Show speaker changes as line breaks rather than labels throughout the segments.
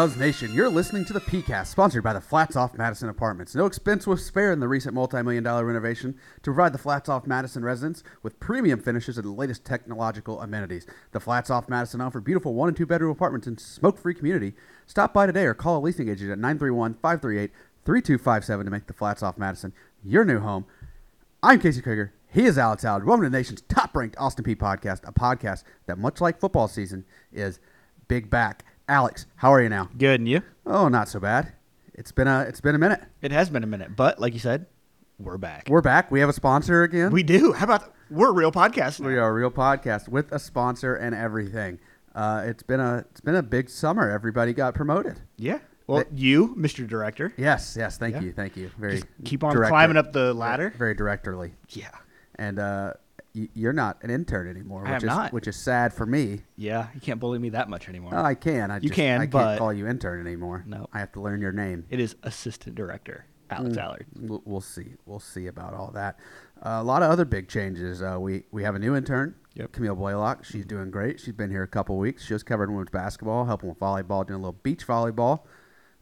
Govs Nation. You're listening to the PeayCast, sponsored by the Flats Off Madison Apartments. No expense was spared in the recent multi-million dollar renovation to provide the Flats Off Madison residents with premium finishes and the latest technological amenities. The Flats Off Madison offer beautiful one and two bedroom apartments in smoke-free community. Stop by today or call a leasing agent at 931-538-3257 to make the Flats Off Madison your new home. I'm Casey Krieger. He is Alex Allard. Welcome to the nation's top-ranked Austin Peay podcast, a podcast that, much like football season, is big back. Alex, how are you now?
Good, and you?
Oh, not so bad. It's been a it's been a minute.
It has been a minute, but like you said, we're back.
We're back. We have a sponsor again.
we do. How about we're a real podcast? Now.
We are a real podcast with a sponsor and everything. Uh, it's been a it's been a big summer. Everybody got promoted.
Yeah. Well,
They-
you, Mr. Director,
Yes, yes. Thank
Yeah.
you, thank you. Very
just keep on
director-
climbing up the ladder.
Very directorly.
Yeah.
And uh, you're not an intern anymore,
I
which
am
is
not.
which is sad for me.
Yeah. You can't bully me that much anymore.
Well, I can. I
You
just,
can,
I can't call you intern anymore.
No.
I have to learn your name.
it is Assistant Director Alex
Mm.
Allard.
We'll, see. We'll see about all that. Uh, a lot of other big changes. Uh, we we have a new intern,
Yep.
Camille Blaylock. She's doing great. She's been here a couple weeks. She was covering women's basketball, helping with volleyball, doing a little beach volleyball.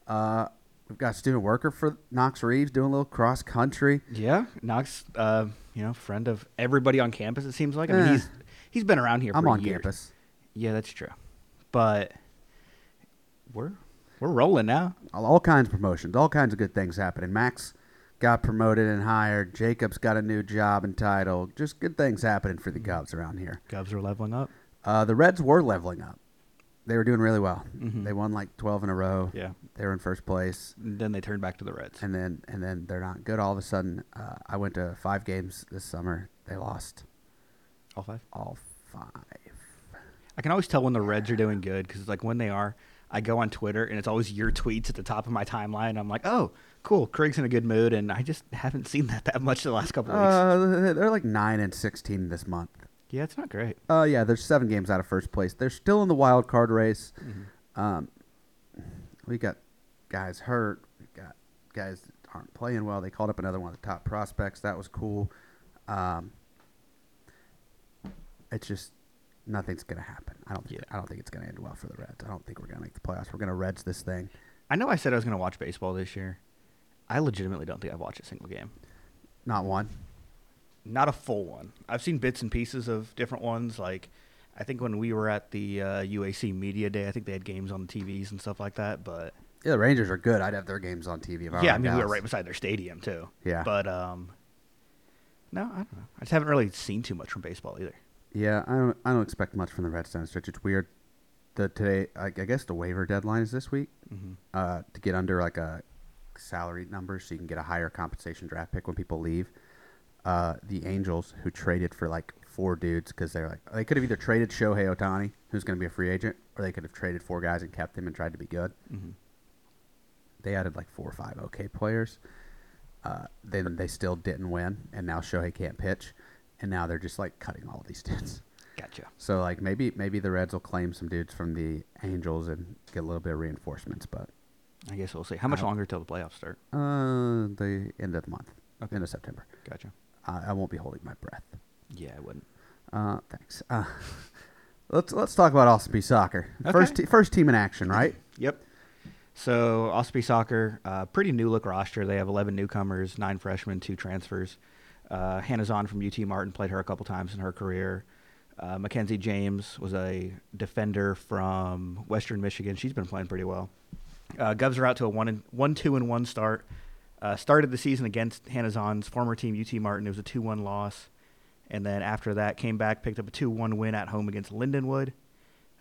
Uh, we've got a student worker for Knox Reeves doing a little cross country.
Yeah. Knox, uh, you know, friend of everybody on campus. It seems like. I
Eh.
mean, he's he's been around here.
I'm
for
on
years.
campus.
Yeah, that's true. But we're we're rolling now.
All, all kinds of promotions, all kinds of good things happening. Max got promoted and hired. Jacob's got a new job and title. Just good things happening for the Cubs around here.
Govs are leveling up.
Uh, the Reds were leveling up. They were doing really well.
Mhm.
They won like 12 in a row.
Yeah.
They were in first place.
And Then they turned back to the Reds.
and then and then they're not good. All of a sudden, uh, I went to five games this summer. They lost
All five.
all five.
I can always tell when the Reds are doing good because it's like when they are, I go on Twitter and it's always your tweets at the top of my timeline. I'm like, oh, cool, Craig's in a good mood, and I just haven't seen that that much the last couple of weeks.
Uh, they're like nine and sixteen this month.
Yeah, it's not great.
Uh, yeah, they're seven games out of first place. They're still in the wild card race. Um, we got guys hurt. We got guys that aren't playing well. They called up another one of the top prospects. That was cool. Um, it's just nothing's gonna happen. I don't. Think,
Yeah.
I don't think it's gonna end well for the Reds. I don't think we're gonna make the playoffs. We're gonna Reds this thing.
I know I said I was going to watch baseball this year. I legitimately don't think I've watched a single game.
Not one.
Not a full one. I've seen bits and pieces of different ones. Like, I think when we were at the uh, UAC Media Day, I think they had games on the TVs and stuff like that. But
Yeah, the Rangers are good. I'd have their games on TV. If I
yeah, I mean, we were right beside their stadium too.
Yeah.
But um, no, I don't know. I just haven't really seen too much from baseball either.
Yeah, I don't. I don't expect much from the Reds down the stretch. It's weird. The today, I, I guess the waiver deadline is this week.
Mm-hmm.
Uh, to get under like a salary number, so you can get a higher compensation draft pick when people leave. Uh, the Angels, who traded for like four dudes, because they're like they could have either traded Shohei Ohtani, who's going to be a free agent, or they could have traded four guys and kept him and tried to be good.
Mm-hmm.
They added like four or five okay players. Uh, then they still didn't win, and now Shohei can't pitch, and now they're just like cutting all these dudes.
Gotcha.
So like maybe maybe the Reds will claim some dudes from the Angels and get a little bit of reinforcements, but
I guess we'll see. How much
I-
longer till the playoffs start?
uh, the end of the month,
Okay.
end of September.
Gotcha.
I, I won't be holding my breath.
Yeah, I wouldn't.
Uh, thanks. Uh, let's let's talk about Austin Soccer.
Okay.
First te- first team in action, right?
Yep. So Ospey Soccer, uh, pretty new look roster. They have 11 newcomers, nine freshmen, two transfers. Uh, Hannah Zahn from UT Martin played her a couple times in her career. Uh, Mackenzie James was a defender from Western Michigan. She's been playing pretty well. Uh, Govs are out to a one and one two and one start. Uh, started the season against Hannah Zahn's former team UT Martin. It was a two one loss, and then after that came back, picked up a two one win at home against Lindenwood.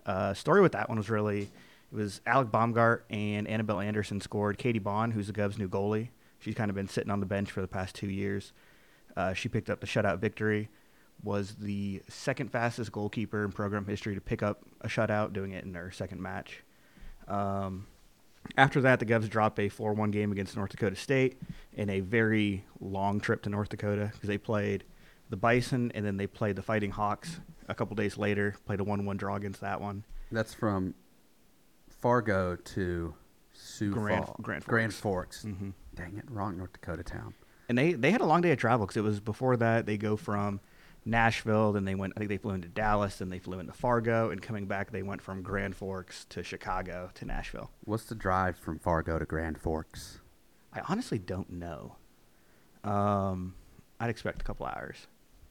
Uh, story with that one was really it was Alec Baumgart and Annabelle Anderson scored. Katie Bond, who's the Govs' new goalie, she's kind of been sitting on the bench for the past two years. Uh, she picked up the shutout victory. Was the second fastest goalkeeper in program history to pick up a shutout, doing it in her second match. Um, after that, the Govs drop a 4 1 game against North Dakota State in a very long trip to North Dakota because they played the Bison and then they played the Fighting Hawks a couple days later, played a 1 1 draw against that one.
That's from Fargo to Sioux
Grand-
Falls.
Grand
Grand
Forks.
Forks.
Mhm.
Dang it, wrong North Dakota town.
And they, they had a long day of travel because it was before that they go from Nashville. Then they went. I think they flew into Dallas. Then they flew into Fargo, and coming back, they went from Grand Forks to Chicago to Nashville.
What's the drive from Fargo to Grand Forks?
I honestly don't know. Um, I'd expect a couple hours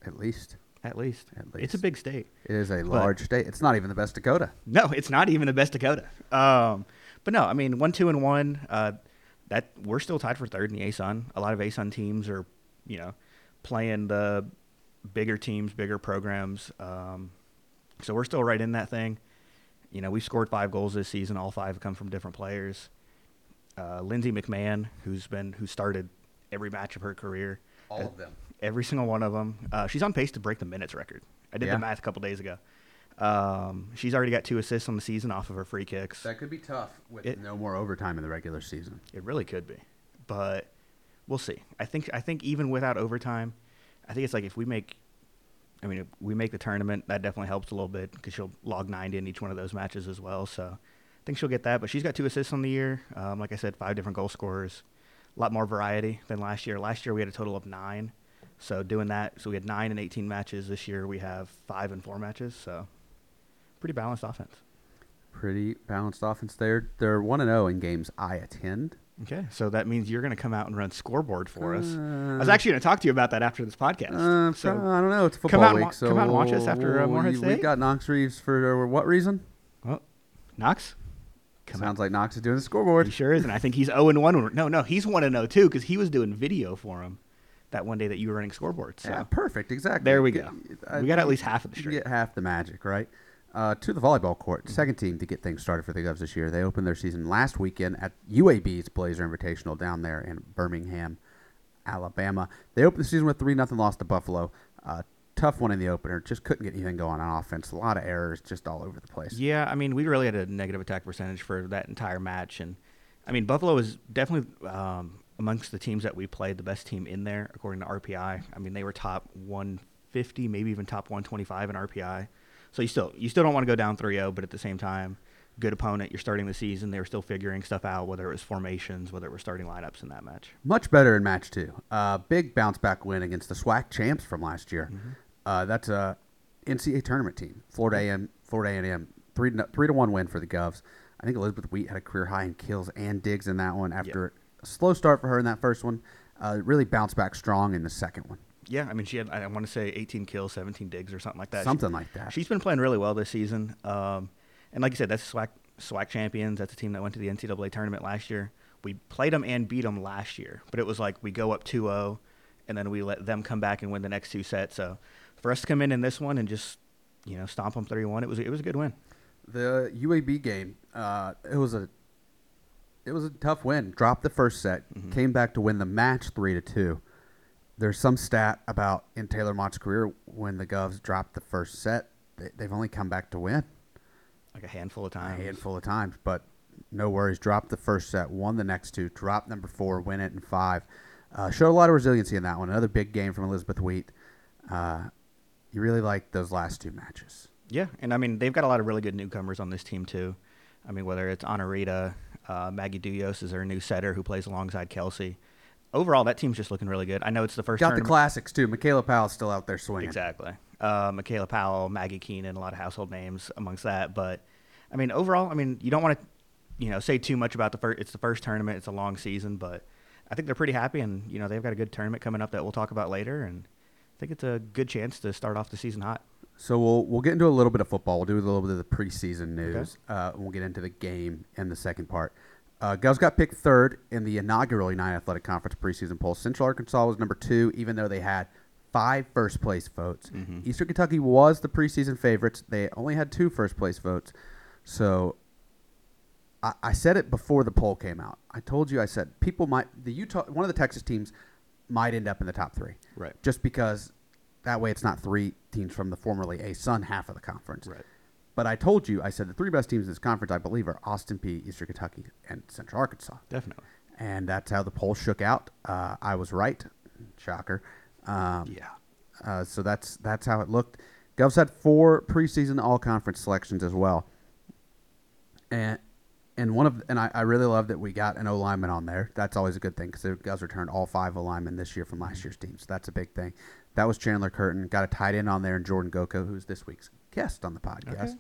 At least.
at least.
At
It's a big state.
It is a large state. It's not even the best Dakota.
No, it's not even the best Dakota. Um, but no, I mean one, two, and one. Uh, that we're still tied for third in the ASUN. A lot of ASUN teams are, you know, playing the bigger teams, bigger programs. Um, so we're still right in that thing. You know, we've scored five goals this season. All five have come from different players. Uh, Lindsay McMahon, who's been who started every match of her career,
All
Uh,
of them.
every single one of them. Uh, she's on pace to break the minutes record. I did
Yeah.
the math a couple days ago. Um, she's already got two assists on the season off of her free kicks.
That could be tough with
It-
no more overtime in the regular season.
It really could be, but we'll see. I think I think even without overtime, I think it's like if we make, I mean, if we make the tournament, that definitely helps a little bit because she'll log ninety in each one of those matches as well. So I think she'll get that. But she's got two assists on the year. Um, like I said, five different goal scorers. A lot more variety than last year. Last year we had a total of nine. So doing that, so we had nine and eighteen matches. This year we have five and four matches. So pretty balanced offense.
Pretty balanced offense there. They're 1 and 0 in games I attend.
Okay, so that means you're going to come out and run scoreboard for us. I was
Uh,
actually going to talk to you about that after this podcast.
Uh,
so
I don't know. It's
come
football
out and
week,
wa-
so
come out and watch us after, uh, Morehead
we,
State?
we got Knox Reeves for what reason?
well, Knox, come
Sounds
out.
like Knox is doing the scoreboard.
He sure is, and I think he's 0 and 1. No, no, he's 1 and 0 too because he was doing video for him that one day that you were running scoreboard. So
Yeah, perfect. Exactly.
there we go.
I
we got at least half of the
you
streak.
get half the magic, right? Uh, to the volleyball court,
Mm-hmm.
second team to get things started for the Govs this year. They opened their season last weekend at UAB's Blazer Invitational down there in Birmingham, Alabama. They opened the season with three nothing loss to Buffalo. Uh, tough one in the opener. Just couldn't get anything going on offense. A lot of errors, just all over the place.
Yeah, I mean, we really had a negative attack percentage for that entire match, and I mean, Buffalo was definitely um, amongst the teams that we played the best team in there according to RPI. I mean, they were top 150, maybe even top 125 in RPI. So you still you still don't want to go down 3-0, but at the same time, good opponent. You're starting the season. They were still figuring stuff out, whether it was formations, whether it was starting lineups in that match.
Much better in match two. Uh, big bounce back win against the SWAC champs from last year. Uh, that's a NCAA tournament team. Florida A&M, Florida A&M, three to, three to one win for the Govs. I think Elizabeth Wheat had a career high in kills and digs in that one. After a slow start for her in that first one, uh, really bounced back strong in the second one.
Yeah, I mean, she had I want to say 18 kills, 17 digs, or something like that. She-
Something like that.
She's been playing really well this season. Um, and like you said, that's SWAC, SWAC champions. That's a team that went to the NCAA tournament last year. We played them and beat them last year, but it was like we go up 2-0, and then we let them come back and win the next two sets. So for us to come in in this one and just you know stomp them 3-1, it was it was a good win.
The UAB game, uh, it was a it was a tough win. Dropped the first set,
Mm-hmm.
came back to win the match three to two. There's some stat about in Taylor Mott's career when the Govs dropped the first set, they, they've only come back to win
Like a handful of times.
a handful of times. But no worries, dropped the first set, won the next two, dropped number four, win it in five. Uh, showed a lot of resiliency in that one. Another big game from Elizabeth Wheat. Uh, you really like those last two matches.
Yeah, and I mean they've got a lot of really good newcomers on this team too. I mean whether it's Honorita, uh, Maggie Duyos is their new setter who plays alongside Kelsey. Overall, that team's just looking really good. I know it's the first
Got the classics too. Michaela Powell's still out there swinging.
Exactly. Uh, Michaela Powell, Maggie Keenan, a lot of household names amongst that. But I mean, overall, I mean, you don't want to, you know, say too much about the first. It's the first tournament. It's a long season, but I think they're pretty happy, and you know, they've got a good tournament coming up that we'll talk about later, and I think it's a good chance to start off the season hot.
So we'll we'll get into a little bit of football. We'll do a little bit of the preseason news. Uh, and we'll get into the game in the second part. Uh, Govs got picked third in the inaugural United Athletic Conference preseason poll. Central Arkansas was number two, even though they had five first place votes. Eastern Kentucky was the preseason favorites. They only had two first place votes. So I, I said it before the poll came out. I told you I said people might the Utah one of the Texas teams might end up in the top three
Right.
just because that way it's not three teams from the formerly ASUN half of the conference.
Right.
But I told you, I said the three best teams in this conference, I believe, are Austin Peay, Eastern Kentucky, and Central Arkansas.
Definitely.
And that's how the poll shook out. Uh, I was right. Shocker. Um,
Yeah.
uh, so that's that's how it looked. Govs had four preseason all conference selections as well. And and one of and I, I really love that we got an O lineman on there. That's always a good thing because the Govs returned all five O linemen this year from last year's team. So that's a big thing. That was Chandler Curtin. Got a tight end on there, and Jordan Goco, who's this week's guest on the podcast.
Okay.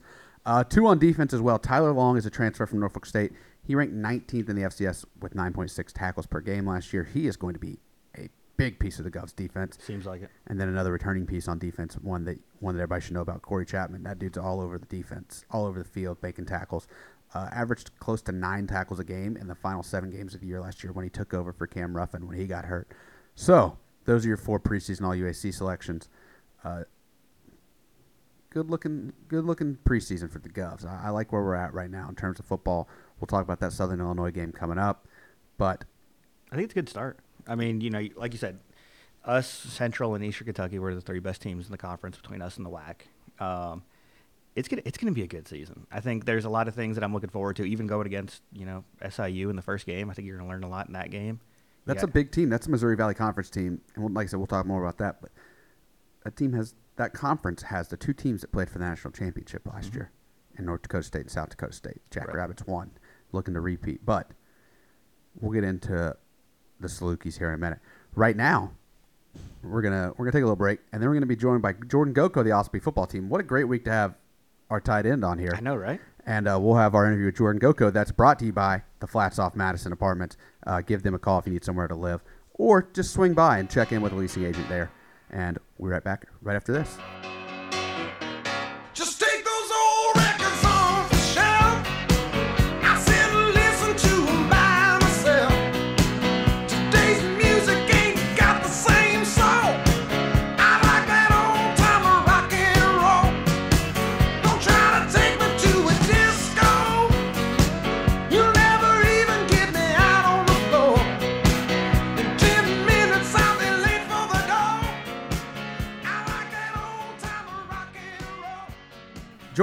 Uh, two on defense as well. Tyler Long is a transfer from Norfolk State. He ranked 19th in the FCS with 9.6 tackles per game last year. He is going to be a big piece of the Govs defense.
Seems like it.
And then another returning piece on defense, one that one that everybody should know about, Corey Chapman. That dude's all over the defense, all over the field, making tackles. Uh, averaged close to nine tackles a game in the final seven games of the year last year when he took over for Cam Ruffin when he got hurt. So those are your four preseason All UAC selections. Uh, good looking, good looking preseason for the Govs. I, I like where we're at right now in terms of football. We'll talk about that Southern Illinois game coming up, but
I think it's a good start. I mean, you know, like you said, us, Central, and Eastern Kentucky were the three best teams in the conference between us and the WAC. Um, it's gonna it's gonna be a good season. I think there's a lot of things that I'm looking forward to. Even going against you know SIU in the first game, I think you're gonna learn a lot in that game.
That's
Yeah.
a big team. That's a Missouri Valley Conference team, and we'll, like I said, we'll talk more about that. But that team has that conference has the two teams that played for the national championship last year in North Dakota State and South Dakota State. Jack
Right.
Rabbits won, looking to repeat. But we'll get into the Salukis here in a minute. Right now, we're gonna we're gonna take a little break, and then we're gonna be joined by Jordan Goco, the Ospey football team. What a great week to have our tight end on here.
I know, right?
And uh, we'll have our interview with Jordan Goco. That's brought to you by the Flats Off Madison Apartments. Uh, give them a call if you need somewhere to live, or just swing by and check in with a leasing agent there. And we're right back right after this.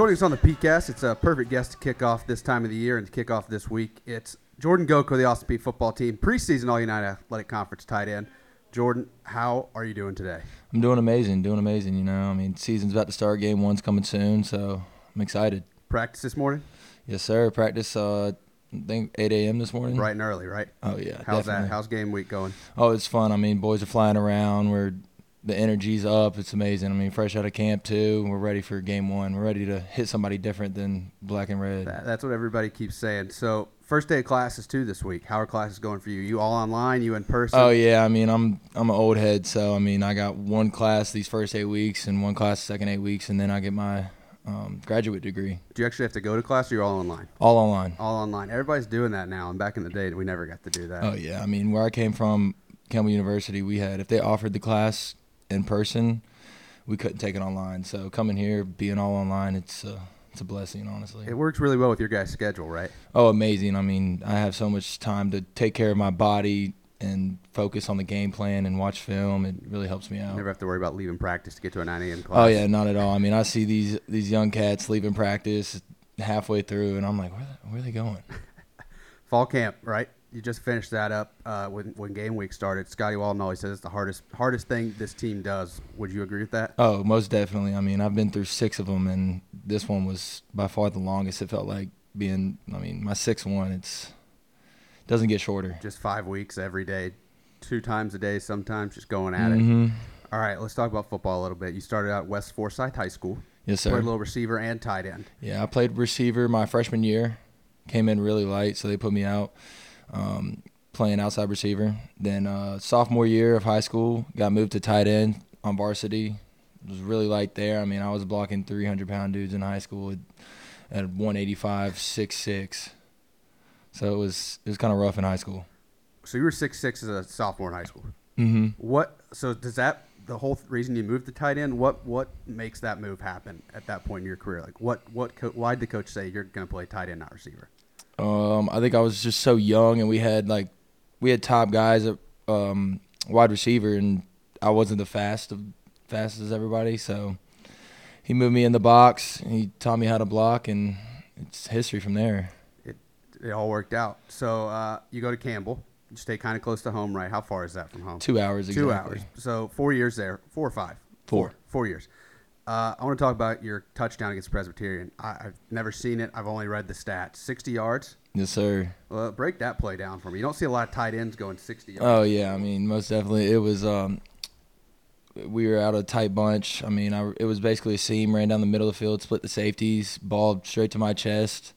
Joining us on the PeayCast, it's a perfect guest to kick off this time of the year and to kick off this week. It's Jordan Goco, the Austin Peay football team, preseason All United Athletic Conference tight end. Jordan, how are you doing today?
I'm doing amazing, doing amazing. You know, I mean, season's about to start. Game one's coming soon, so I'm excited.
Practice this morning,
Yes, sir. Practice, uh, I think 8 a.m. this morning.
bright and early, right?
Oh yeah.
How's
definitely.
that? How's game week going?
Oh, it's fun. I mean, boys are flying around. We're the energy's up. It's amazing. I mean, fresh out of camp too. We're ready for game one. We're ready to hit somebody different than black and red.
That, that's what everybody keeps saying. So, first day of classes too this week. How are classes going for you? You all online? You in person?
Oh yeah, I mean I'm I'm an old head, so I mean I got one class these first eight weeks and one class the second eight weeks, and then I get my um, graduate degree
Do you actually have to go to class, or you're all online?
all online.
All online. Everybody's doing that now. And back in the day, we never got to do that.
Oh yeah, I mean where I came from, Campbell University, we had if they offered the class in person, we couldn't take it online. So coming here, being all online, it's uh, it's a blessing, honestly.
It works really well with your guys' schedule, right?
Oh, amazing! I mean, I have so much time to take care of my body and focus on the game plan and watch film. It really helps me out.
Never have to worry about leaving practice to get to a 9 a.m. class.
Oh yeah, not at all. I mean, I see these these young cats leaving practice halfway through, and I'm like, where the, where are they going?
Fall camp, right? You just finished that up uh, when when game week started. Scotty Walden always says it's the hardest hardest thing this team does. Would you agree with that?
Oh, most definitely. I mean, I've been through six of them, and this one was by far the longest. It felt like being. I mean, my sixth one. It's doesn't get shorter.
Just five weeks every day, two times a day, sometimes just going at it.
Mhm.
All right, let's talk about football a little bit. You started out at West Forsyth High School.
Yes, sir.
Played a little receiver and tight end.
Yeah, I played receiver my freshman year. Came in really light, so they put me out um, playing outside receiver. Then uh, sophomore year of high school, got moved to tight end on varsity. It Was really light there. I mean, I was blocking 300 pound dudes in high school at, at 185, 6'6". So it was it was kind of rough in high school.
So you were six six as a sophomore in high school.
Mm-hmm.
What? So does that the whole th- reason you moved to tight end? What what makes that move happen at that point in your career? Like what what co- why did the coach say you're going to play tight end, not receiver?
Um, I think I was just so young, and we had like we had top guys at um, wide receiver, and I wasn't the fast of fast as everybody. So he moved me in the box. And he taught me how to block, and it's history from there.
It it all worked out. So uh, you go to Campbell. You stay kind of close to home, right? How far is that from home?
Two hours.
Two
exactly.
hours. So four years there. Four or five.
Four.
Four years. Uh, I want to talk about your touchdown against Presbyterian. I, I've never seen it. I've only read the stats. 60 yards.
Yes, sir.
Well, break that play down for me. You don't see a lot of tight ends going 60 yards.
Oh yeah, I mean most definitely. It was um, we were out of a tight bunch. I mean, I, it was basically a seam, ran down the middle of the field, split the safeties, ball straight to my chest,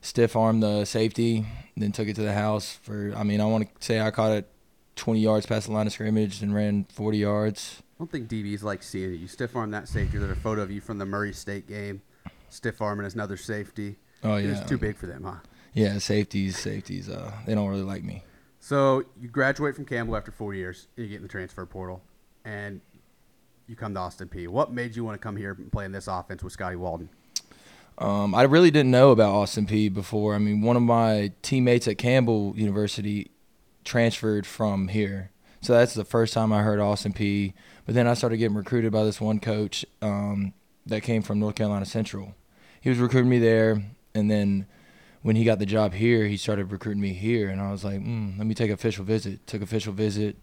stiff arm the safety, then took it to the house for. I mean, I want to say I caught it 20 yards past the line of scrimmage and ran 40 yards.
I don't think DBs like seeing it. You stiff arm that safety. There's a photo of you from the Murray State game, stiff arming as another safety.
Oh
It
yeah,
was too big for them, huh?
Yeah, safeties, safeties. Uh, they don't really like me.
So you graduate from Campbell after four years. You get in the transfer portal, and you come to Austin Peay. What made you want to come here and play in this offense with Scotty Walden?
Um, I really didn't know about Austin Peay before. I mean, one of my teammates at Campbell University transferred from here. So that's the first time I heard Austin Peay. But then I started getting recruited by this one coach um, that came from North Carolina Central. He was recruiting me there, and then when he got the job here, he started recruiting me here, and I was like, mm, let me take official visit. Took official visit.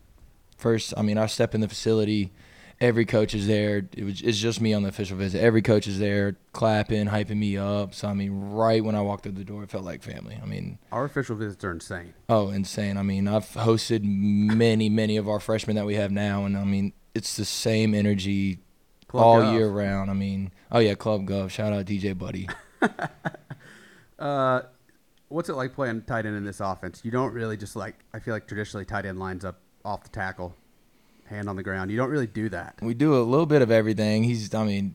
First, I mean, I step in the facility. Every coach is there. It was it's just me on the official visit. Every coach is there, clapping, hyping me up. So I mean, right when I walked through the door, it felt like family. I mean,
Our official visits are insane.
Oh, insane. I mean, I've hosted many, many of our freshmen that we have now, and I mean, it's the same energy
Club
all
Gov.
year round. I mean, oh, yeah, Club Gov. Shout out DJ Buddy.
Uh, what's it like playing tight end in this offense? You don't really just like. I feel like traditionally tight end lines up off the tackle, hand on the ground. You don't really do that.
we do a little bit of everything. He's, I mean,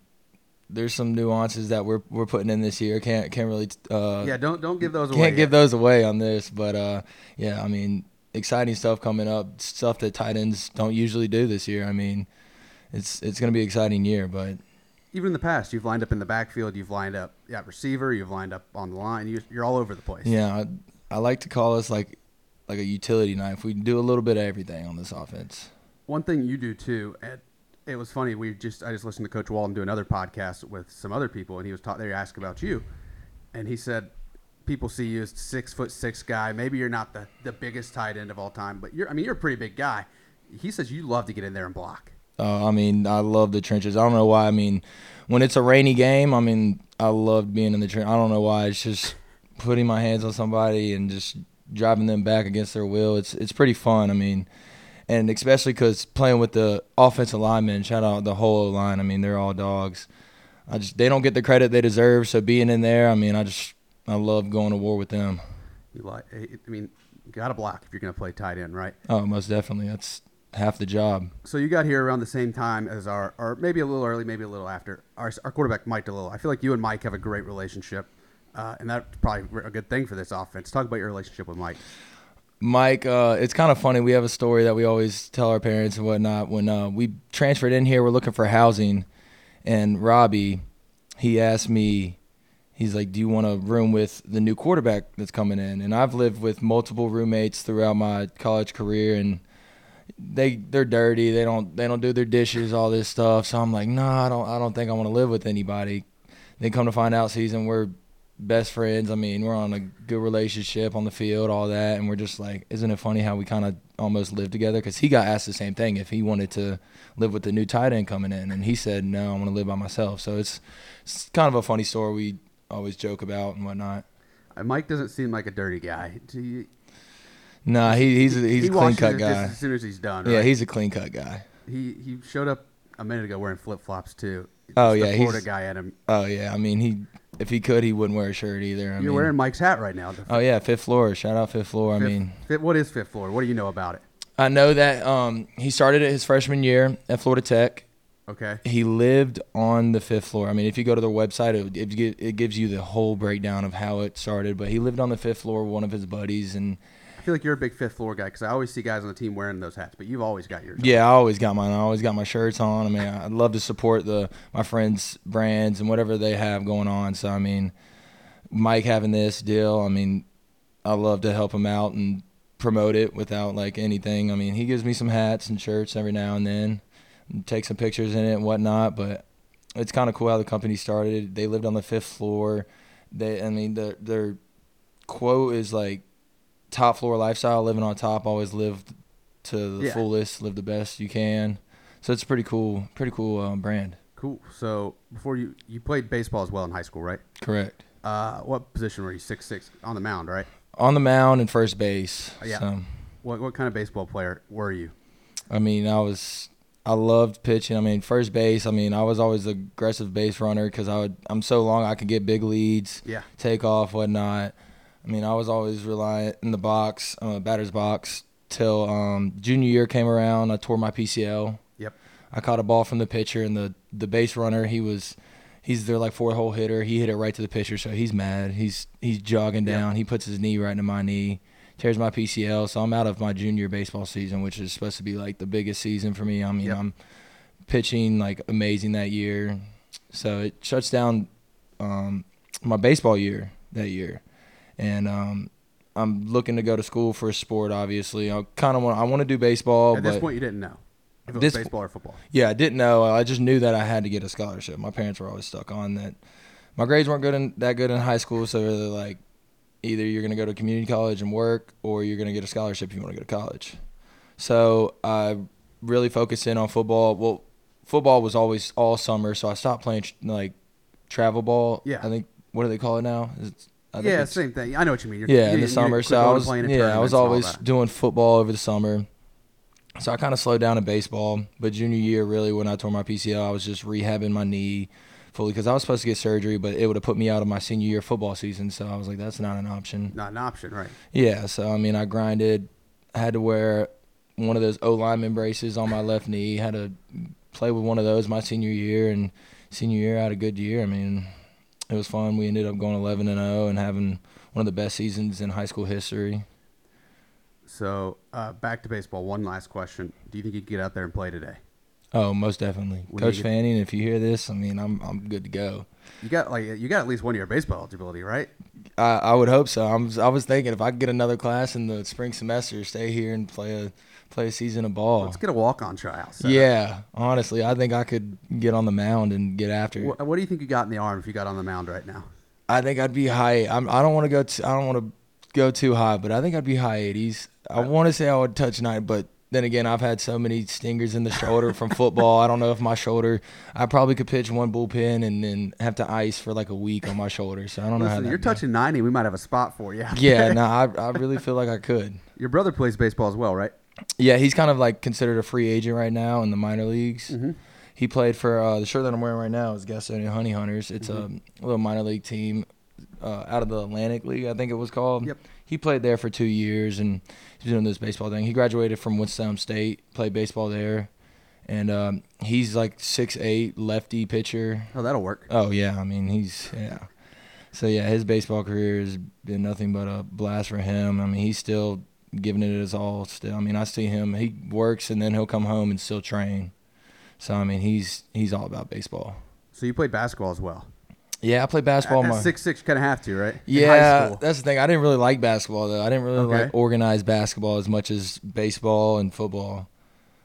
there's some nuances that we're we're putting in this year. Can't can't really uh,
yeah, don't don't give those away.
can't give
yet.
those away on this, but uh, yeah, I mean, exciting stuff coming up. Stuff that tight ends don't usually do this year. I mean, it's it's gonna be an exciting year, but
Even in the past, you've lined up in the backfield. You've lined up at receiver. You've lined up on the line. You, you're all over the place.
Yeah, I, I like to call us like like a utility knife. We do a little bit of everything on this offense.
One thing you do too, and it was funny. We just I just listened to Coach Walden do another podcast with some other people, and he was taught they asked about you, and he said people see you as six foot six guy. Maybe you're not the the biggest tight end of all time, but you're I mean you're a pretty big guy. He says you love to get in there and block.
Uh, I mean, I love the trenches. I don't know why. I mean, when it's a rainy game, I mean, I love being in the trench. I don't know why. It's just putting my hands on somebody and just driving them back against their will. It's it's pretty fun. I mean, and especially because playing with the offensive linemen. Shout out the whole line. I mean, they're all dogs. I just they don't get the credit they deserve. So being in there, I mean, I just I love going to war with them.
You like I mean you got to block if you're going to play tight end, right?
Oh, most definitely. That's half the job.
So you got here around the same time as our, or maybe a little early, maybe a little after our, our quarterback Mike DeLillo. I feel like you and Mike have a great relationship, uh, and that's probably a good thing for this offense. Talk about your relationship with Mike.
Mike, uh, it's kind of funny. We have a story that we always tell our parents and whatnot. When uh, we transferred in here, we're looking for housing, and Robbie, he asked me, he's like, "Do you want a room with the new quarterback that's coming in?" And I've lived with multiple roommates throughout my college career, and they they're dirty. They don't they don't do their dishes, all this stuff. So I'm like, no, I don't I don't think I want to live with anybody. Then come to find out, season we're best friends. I mean, we're on a good relationship on the field, all that, and we're just like, isn't it funny how we kind of almost live together? Because he got asked the same thing if he wanted to live with the new tight end coming in, and he said, no, I want to live by myself. So it's it's kind of a funny story we always joke about and whatnot.
Uh, Mike doesn't seem like a dirty guy.
Nah, he, he's a, he's
he
a clean cut guy.
as soon as he's done.
Yeah, he's a clean cut guy.
he he showed up a minute ago wearing flip flops too.
Oh, yeah,
the
he's-
Florida guy at him.
Oh yeah, I mean he if he could he wouldn't wear a shirt either. I
You're
mean,
wearing Mike's hat right now.
Oh yeah, fifth floor. Shout out fifth floor. I mean,
fifth- what is fifth floor? What do you know about it?
I know that um, he started it his freshman year at Florida Tech.
Okay,
He lived on the fifth floor. I mean, if you go to their website, it, it, it gives you the whole breakdown of how it started. But he lived on the fifth floor with one of his buddies, and
I feel like you're a big fifth floor guy because I always see guys on the team wearing those hats, but you've always got yours.
yeah, I always got mine. I always got my shirts on. I mean, I love to support the my friends' brands and whatever they have going on. So I mean, Mike having this deal, I mean, I love to help him out and promote it without like anything. I mean, he gives me some hats and shirts every now and then, and take some pictures in it and whatnot. But it's kind of cool how the company started. They lived on the fifth floor. They, I mean, their their quote is like top floor lifestyle, living on top, always live to the
Yeah.
fullest, live the best you can. So it's a pretty cool, pretty cool um, brand.
Cool. So before you you played baseball as well in high school, right?
Correct.
Uh, what position were you? Six six on the mound, right?
On the mound and first base.
Yeah.
So,
What what kind of baseball player were you?
I mean, I was I loved pitching. I mean, first base. I mean, I was always the aggressive base runner because I would. I'm so long, I could get big leads,
Yeah.
take off, whatnot. I mean, I was always reliant in the box, uh, batter's box, till um, junior year came around. I tore my PCL.
Yep.
I caught a ball from the pitcher, and the the base runner, he was, he's their like four hole hitter. He hit it right to the pitcher, so he's mad. He's he's jogging down. He puts his knee right into my knee, tears my PCL. So I'm out of my junior baseball season, which is supposed to be like the biggest season for me. I mean,
Yep.
I'm pitching like amazing that year, so it shuts down um, my baseball year that year, and um, I'm looking to go to school for a sport. Obviously, I kind of want I want to do baseball,
At this point, you didn't know if it was
This-
baseball or football.
yeah, I didn't know. I just knew that I had to get a scholarship. My parents were always stuck on that. My grades weren't good in, that good in high school, so they're like, either you're gonna go to community college and work, or you're gonna get a scholarship if you want to go to college. So I really focused in on football. Well, football was always all summer, so I stopped playing like travel ball.
Yeah.
I think what do they call it now? Is it, I
Yeah,
it's-
same thing. I know what you mean. You're,
yeah,
you,
in the summer. So I was yeah, I was always doing football over the summer. So I kind of slowed down in baseball. But junior year, really, when I tore my PCL, I was just rehabbing my knee fully because I was supposed to get surgery, but it would have put me out of my senior year football season. So I was like, that's not an option.
not an option, right?
Yeah. So I mean, I grinded. I had to wear one of those O lineman braces on my left knee. Had to play with one of those my senior year, and senior year I had a good year. I mean, it was fun. We ended up going 11 and 0 and having one of the best seasons in high school history.
So uh, back to baseball. One last question: Do you think you could get out there and play today?
Oh, most definitely,
When
Coach Fanning. If you hear this, I mean, I'm I'm good to go.
You got like you got at least one year of baseball eligibility, right?
I, I would hope so. I'm I was thinking if I could get another class in the spring semester, stay here and play a play a season of ball.
Let's get a walk on tryout. up.
Yeah, honestly, I think I could get on the mound and get after. it.
What, what do you think you got in the arm if you got on the mound right now?
I think I'd be high. I'm, I don't want to go. T- I don't want to go too high, but I think I'd be high 80s. I uh, want to say I would touch nine, but then again, I've had so many stingers in the shoulder from football. I don't know if my shoulder. I probably could pitch one bullpen and then have to ice for like a week on my shoulder. So I don't know how
Listen,
that
you're touching 90. We might have a spot for you.
Yeah, no, I I really feel like I could.
Your brother plays baseball as well, right?
Yeah, he's kind of like considered a free agent right now in the minor leagues.
Mm-hmm.
He played for uh, the shirt that I'm wearing right now is Gastonia Honey Hunters. It's
Mm-hmm.
a little minor league team uh, out of the Atlantic League, I think it was called.
Yep.
He played there for two years and doing this baseball thing. He graduated from Winston State, played baseball there, and um, he's like six eight lefty pitcher.
Oh, that'll work.
Oh yeah, I mean he's yeah. So yeah, his baseball career has been nothing but a blast for him. I mean he's still giving it his all. Still, I mean I see him. He works and then he'll come home and still train. So I mean he's he's all about baseball.
So you played basketball as well.
Yeah, I played basketball.
At,
my
six six, you kind of have to, right?
Yeah, that's the thing. I didn't really like basketball though. I didn't really
Okay.
like organized basketball as much as baseball and football.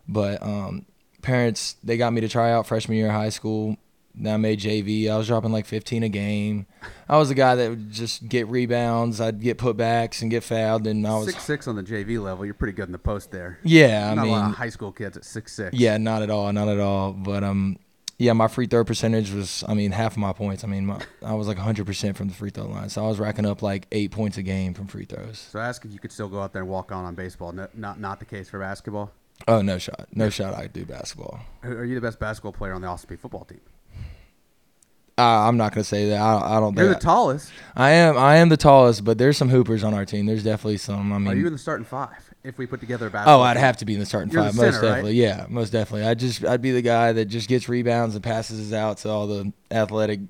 But um, parents they got me to try out freshman year of high school. Then I made JV. I was dropping like 15 a game. I was the guy that would just get rebounds. I'd get putbacks and get fouled, and I was
six six on the JV level. You're pretty good in the post there.
yeah. I
Not a lot
mean,
of high school kids at six six.
yeah, not at all, not at all. But um, yeah, my free throw percentage was, I mean, half of my points. I mean, my, I was like 100% from the free throw line, so I was racking up like eight points a game from free throws.
So I ask if you could still go out there and walk on on baseball. No, not not the case for basketball.
Oh no shot, no shot. I do basketball.
Are you the best basketball player on the Ossipee football team?
Uh, I'm not gonna say that. I, I don't
You're the
think
tallest.
I am. I am the tallest, but there's some hoopers on our team. There's definitely some. I mean,
Are you in the starting five? If we put together a basketball.
oh, I'd have to be in the starting
You're the
five, most
center, right?
definitely. Yeah, most definitely. I just, I'd be the guy that just gets rebounds and passes out to all the athletic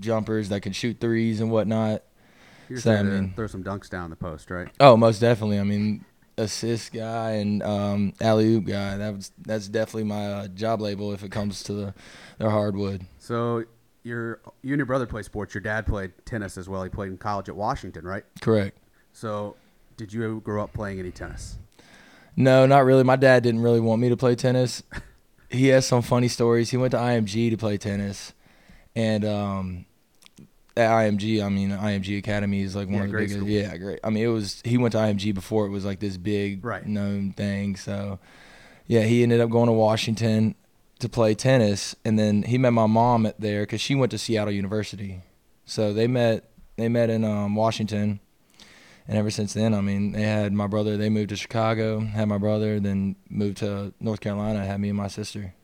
jumpers that can shoot threes and whatnot.
You're
So, I mean-
throw some dunks down the post, right?
Oh, most definitely. I mean, assist guy and um, alley oop guy. That was that's definitely my uh, job label if it comes to the, the hardwood.
So your you and your brother play sports. Your dad played tennis as well. He played in college at Washington, right?
Correct.
So did you grow up playing any tennis?
No, not really. My dad didn't really want me to play tennis. He has some funny stories. He went to IMG to play tennis, and um, at IMG, I mean, IMG Academy is like one
Yeah,
of the biggest.
school.
Yeah, great. I mean, it was. He went to IMG before it was like this big
Right.
known thing. So, yeah, he ended up going to Washington to play tennis, and then he met my mom at there because she went to Seattle University. So they met. They met in um, Washington, and ever since then, I mean, they had my brother. They moved to Chicago, had my brother, then moved to North Carolina, had me and my sister.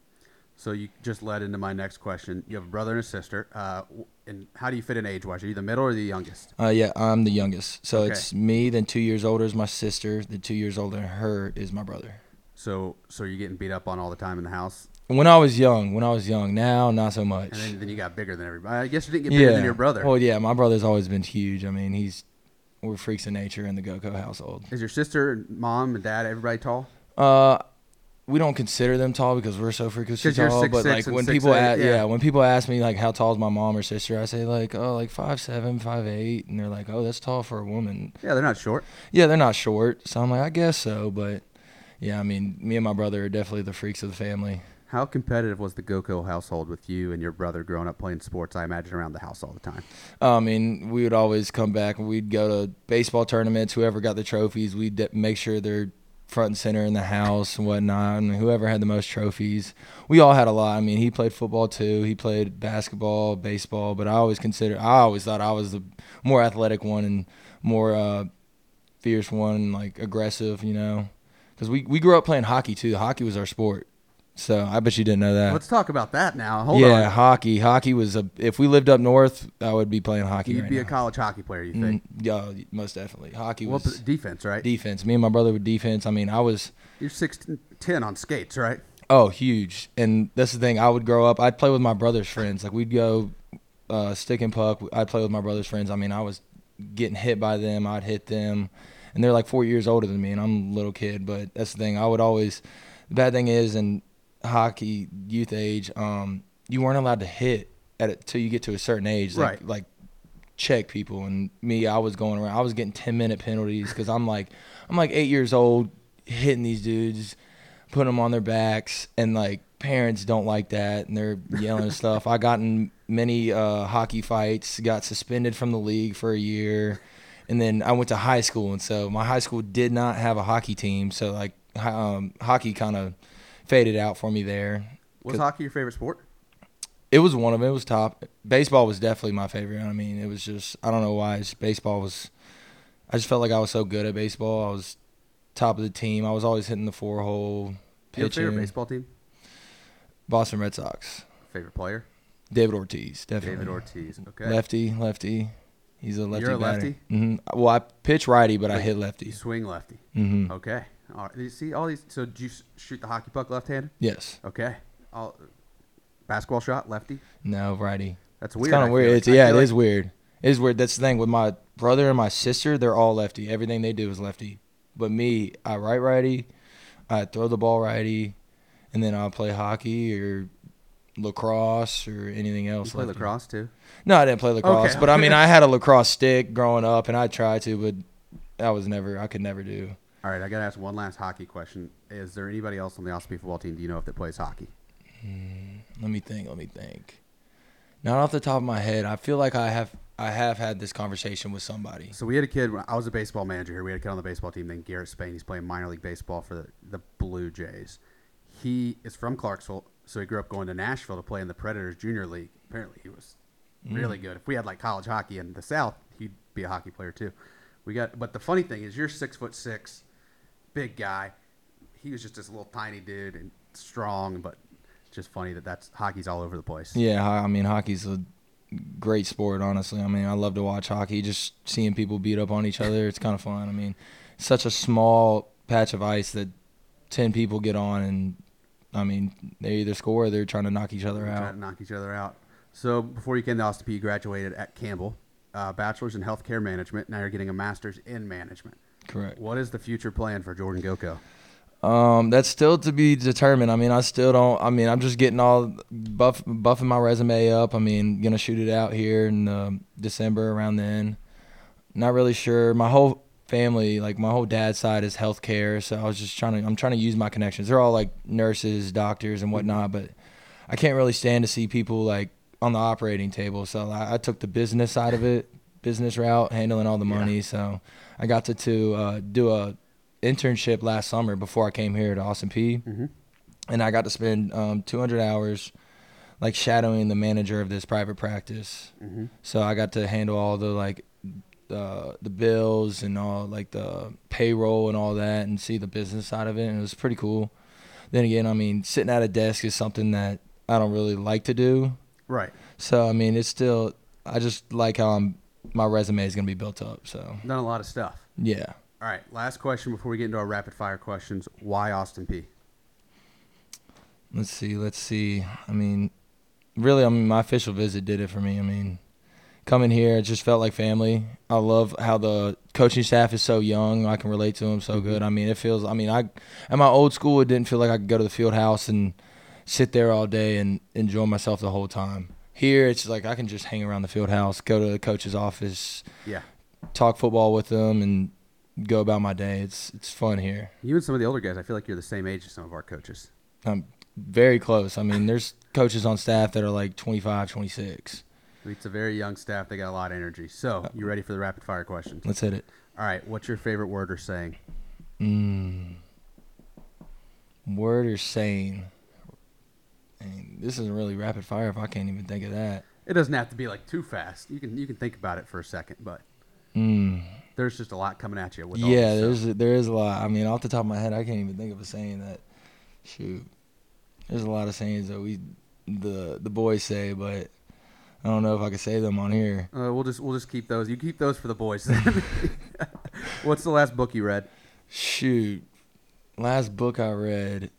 So you just led into my next question. You have a brother and a sister. Uh, and how do you fit in age wise? Are you the middle or the youngest?
Uh, yeah, I'm the youngest, so
Okay.
it's me. Then two years older is my sister. Then two years older than her is my brother.
So so you're getting beat up on all the time in the house,
When I was young, when I was young, now not so much.
and then, then you got bigger than everybody. I guess you didn't get bigger than your brother.
Well, yeah, my brother's always been huge. I mean, he's we're freaks of nature in the Goco household.
Is your sister, mom, and dad everybody tall?
Uh, we don't consider them tall because we're so freakishly
'Cause you're
tall.
6'6"
but like when
6'8",
people ask,
yeah.
yeah. when people ask me like how tall is my mom or sister, I say like oh like five seven, five eight, and they're like oh that's tall for a woman.
Yeah, they're not short.
Yeah, they're not short, so I'm like I guess so, but yeah, I mean me and my brother are definitely the freaks of the family.
How competitive was the Goco household with you and your brother growing up playing sports? I imagine around the house all the time.
I mean, we would always come back and we'd go to baseball tournaments. Whoever got the trophies, we'd make sure they're front and center in the house and whatnot. And whoever had the most trophies, we all had a lot. I mean, he played football too. He played basketball, baseball. But I always considered, I always thought I was the more athletic one and more uh, fierce one, like aggressive. You know, because we we grew up playing hockey too. Hockey was our sport. So I bet you didn't know that.
Let's talk about that now. Hold
yeah,
on.
hockey. Hockey was a. If we lived up north, I would be playing hockey.
You'd
right
be
now.
a college hockey player, you
Mm,
think?
yeah, most definitely. Hockey was
defense, right?
defense. Me and my brother were defense. I mean, I was
You're six ten on skates, right?
oh huge. And that's the thing. I would grow up. I'd play with my brother's friends. Like we'd go uh, stick and puck. I'd play with my brother's friends. I mean, I was getting hit by them. I'd hit them, and they're like four years older than me, and I'm a little kid. But that's the thing. I would always. The bad thing is in hockey youth age, um, you weren't allowed to hit at it till you get to a certain age. Like,
Right.
Like check people and me i was going around i was getting 10 minute penalties because i'm like i'm like eight years old hitting these dudes putting them on their backs and like parents don't like that and they're yelling and stuff i got in many uh, hockey fights got suspended from the league for a year and then i went to high school and so my high school did not have a hockey team so like um, hockey kind of faded out for me there
Was hockey your favorite sport?
it was one of them. It was top. Baseball was definitely my favorite. I mean, it was just I don't know why. Baseball was. I just felt like I was so good at baseball. I was top of the team. I was always hitting the four hole,
Do you have favorite baseball team?
Boston Red Sox.
Favorite player?
David Ortiz, definitely.
David Ortiz. Okay.
Lefty, lefty. He's a lefty.
You're a lefty?
hmm Well, I pitch righty, but I
Like,
hit
You
lefty.
swing lefty.
Mm-hmm.
Okay. All right. You see all these. So do you s- shoot the hockey puck left-handed?
Yes.
Okay. All, basketball shot lefty.
No, righty.
That's
It's
weird.
kind
I
of
feel
weird.
like.
It's,
I
yeah,
feel
it
like-
is weird. It is weird. That's the thing with my brother and my sister. They're all lefty. Everything they do is lefty. But me, I right righty. I throw the ball righty, and then I'll play hockey or lacrosse or anything
You
else.
play
lefty.
lacrosse too.
No, I didn't play lacrosse.
Okay.
But I mean, I had a lacrosse stick growing up, and I tried to, but I was never. I could never do.
All right. I got to ask one last hockey question. Is there anybody else on the Ospey football team? Do you know if that plays hockey?
Mm, let me think. Let me think. Not off the top of my head. I feel like I have. I have had this conversation with somebody.
So we had a kid. when I was a baseball manager here. We had a kid on the baseball team named Garrett Spain. He's playing minor league baseball for the, the Blue Jays. He is from Clarksville, so he grew up going to Nashville to play in the Predators Junior League. Apparently, he was mm. really good. If we had like college hockey in the South, he'd be a hockey player too. We got, but the funny thing is, you're six foot six, big guy. He was just this little tiny dude and strong, but just funny that that's hockey's all over the place.
Yeah, I mean hockey's a great sport. Honestly, I mean I love to watch hockey. Just seeing people beat up on each other, it's kind of fun. I mean, such a small patch of ice that ten people get on, and I mean they either score or they're trying to knock each other
Trying
out.
to knock each other out. So before you came to Austin Peay, you graduated at Campbell, uh, bachelor's in healthcare management. Now you're getting a master's in management.
Correct.
What is the future plan for Jordan Goco?
Um, that's still to be determined. I mean, I still don't. I mean, I'm just getting all buff, buffing my resume up. I mean, gonna shoot it out here in um, December around then. Not really sure. My whole family, like my whole dad's side, is healthcare. So I was just trying to. I'm trying to use my connections. They're all like nurses, doctors, and whatnot. But I can't really stand to see people like on the operating table. So I, I took the business side of it, business route, handling all the
Yeah.
money. So I got to to uh, do a internship last summer before I came here to Austin Peay,
Mhm.
and I got to spend um, 200 hours like shadowing the manager of this private practice.
Mhm.
So I got to handle all the like the the bills and all like the payroll and all that, and see the business side of it. And it was pretty cool. Then again, I mean, sitting at a desk is something that I don't really like to do.
Right.
So I mean, it's still I just like how I'm, my resume is gonna be built up. So
Done a lot of stuff.
yeah.
All right. Last question before we get into our rapid fire questions. Why Austin Peay?
Let's see. Let's see. I mean, really, I mean, my official visit did it for me. I mean, coming here, it just felt like family. I love how the coaching staff is so young. I can relate to them so good. I mean, it feels. I mean, I at my old school, it didn't feel like I could go to the field house and sit there all day and enjoy myself the whole time. Here, it's like I can just hang around the field house, go to the coach's office,
Yeah.
talk football with them, and go about my day. It's it's fun here.
You and some of the older guys, I feel like you're the same age as some of our coaches.
I'm very close. I mean, there's coaches on staff that are like 25, 26.
It's a very young staff. They got a lot of energy. So, you ready for the rapid fire questions?
Let's hit it.
All right. What's your favorite word or saying?
Mm. Word or saying? This isn't really rapid fire if I can't even think of that.
It doesn't have to be like too fast. You can you can think about it for a second, but
Mm.
there's just a lot coming at you. With
Yeah, there's there is a lot. I mean, off the top of my head, I can't even think of a saying that. Shoot, there's a lot of sayings that we the the boys say, but I don't know if I can say them on here.
Uh, we'll just we'll just keep those. You keep those for the boys. What's the last book you read?
Shoot, last book I read,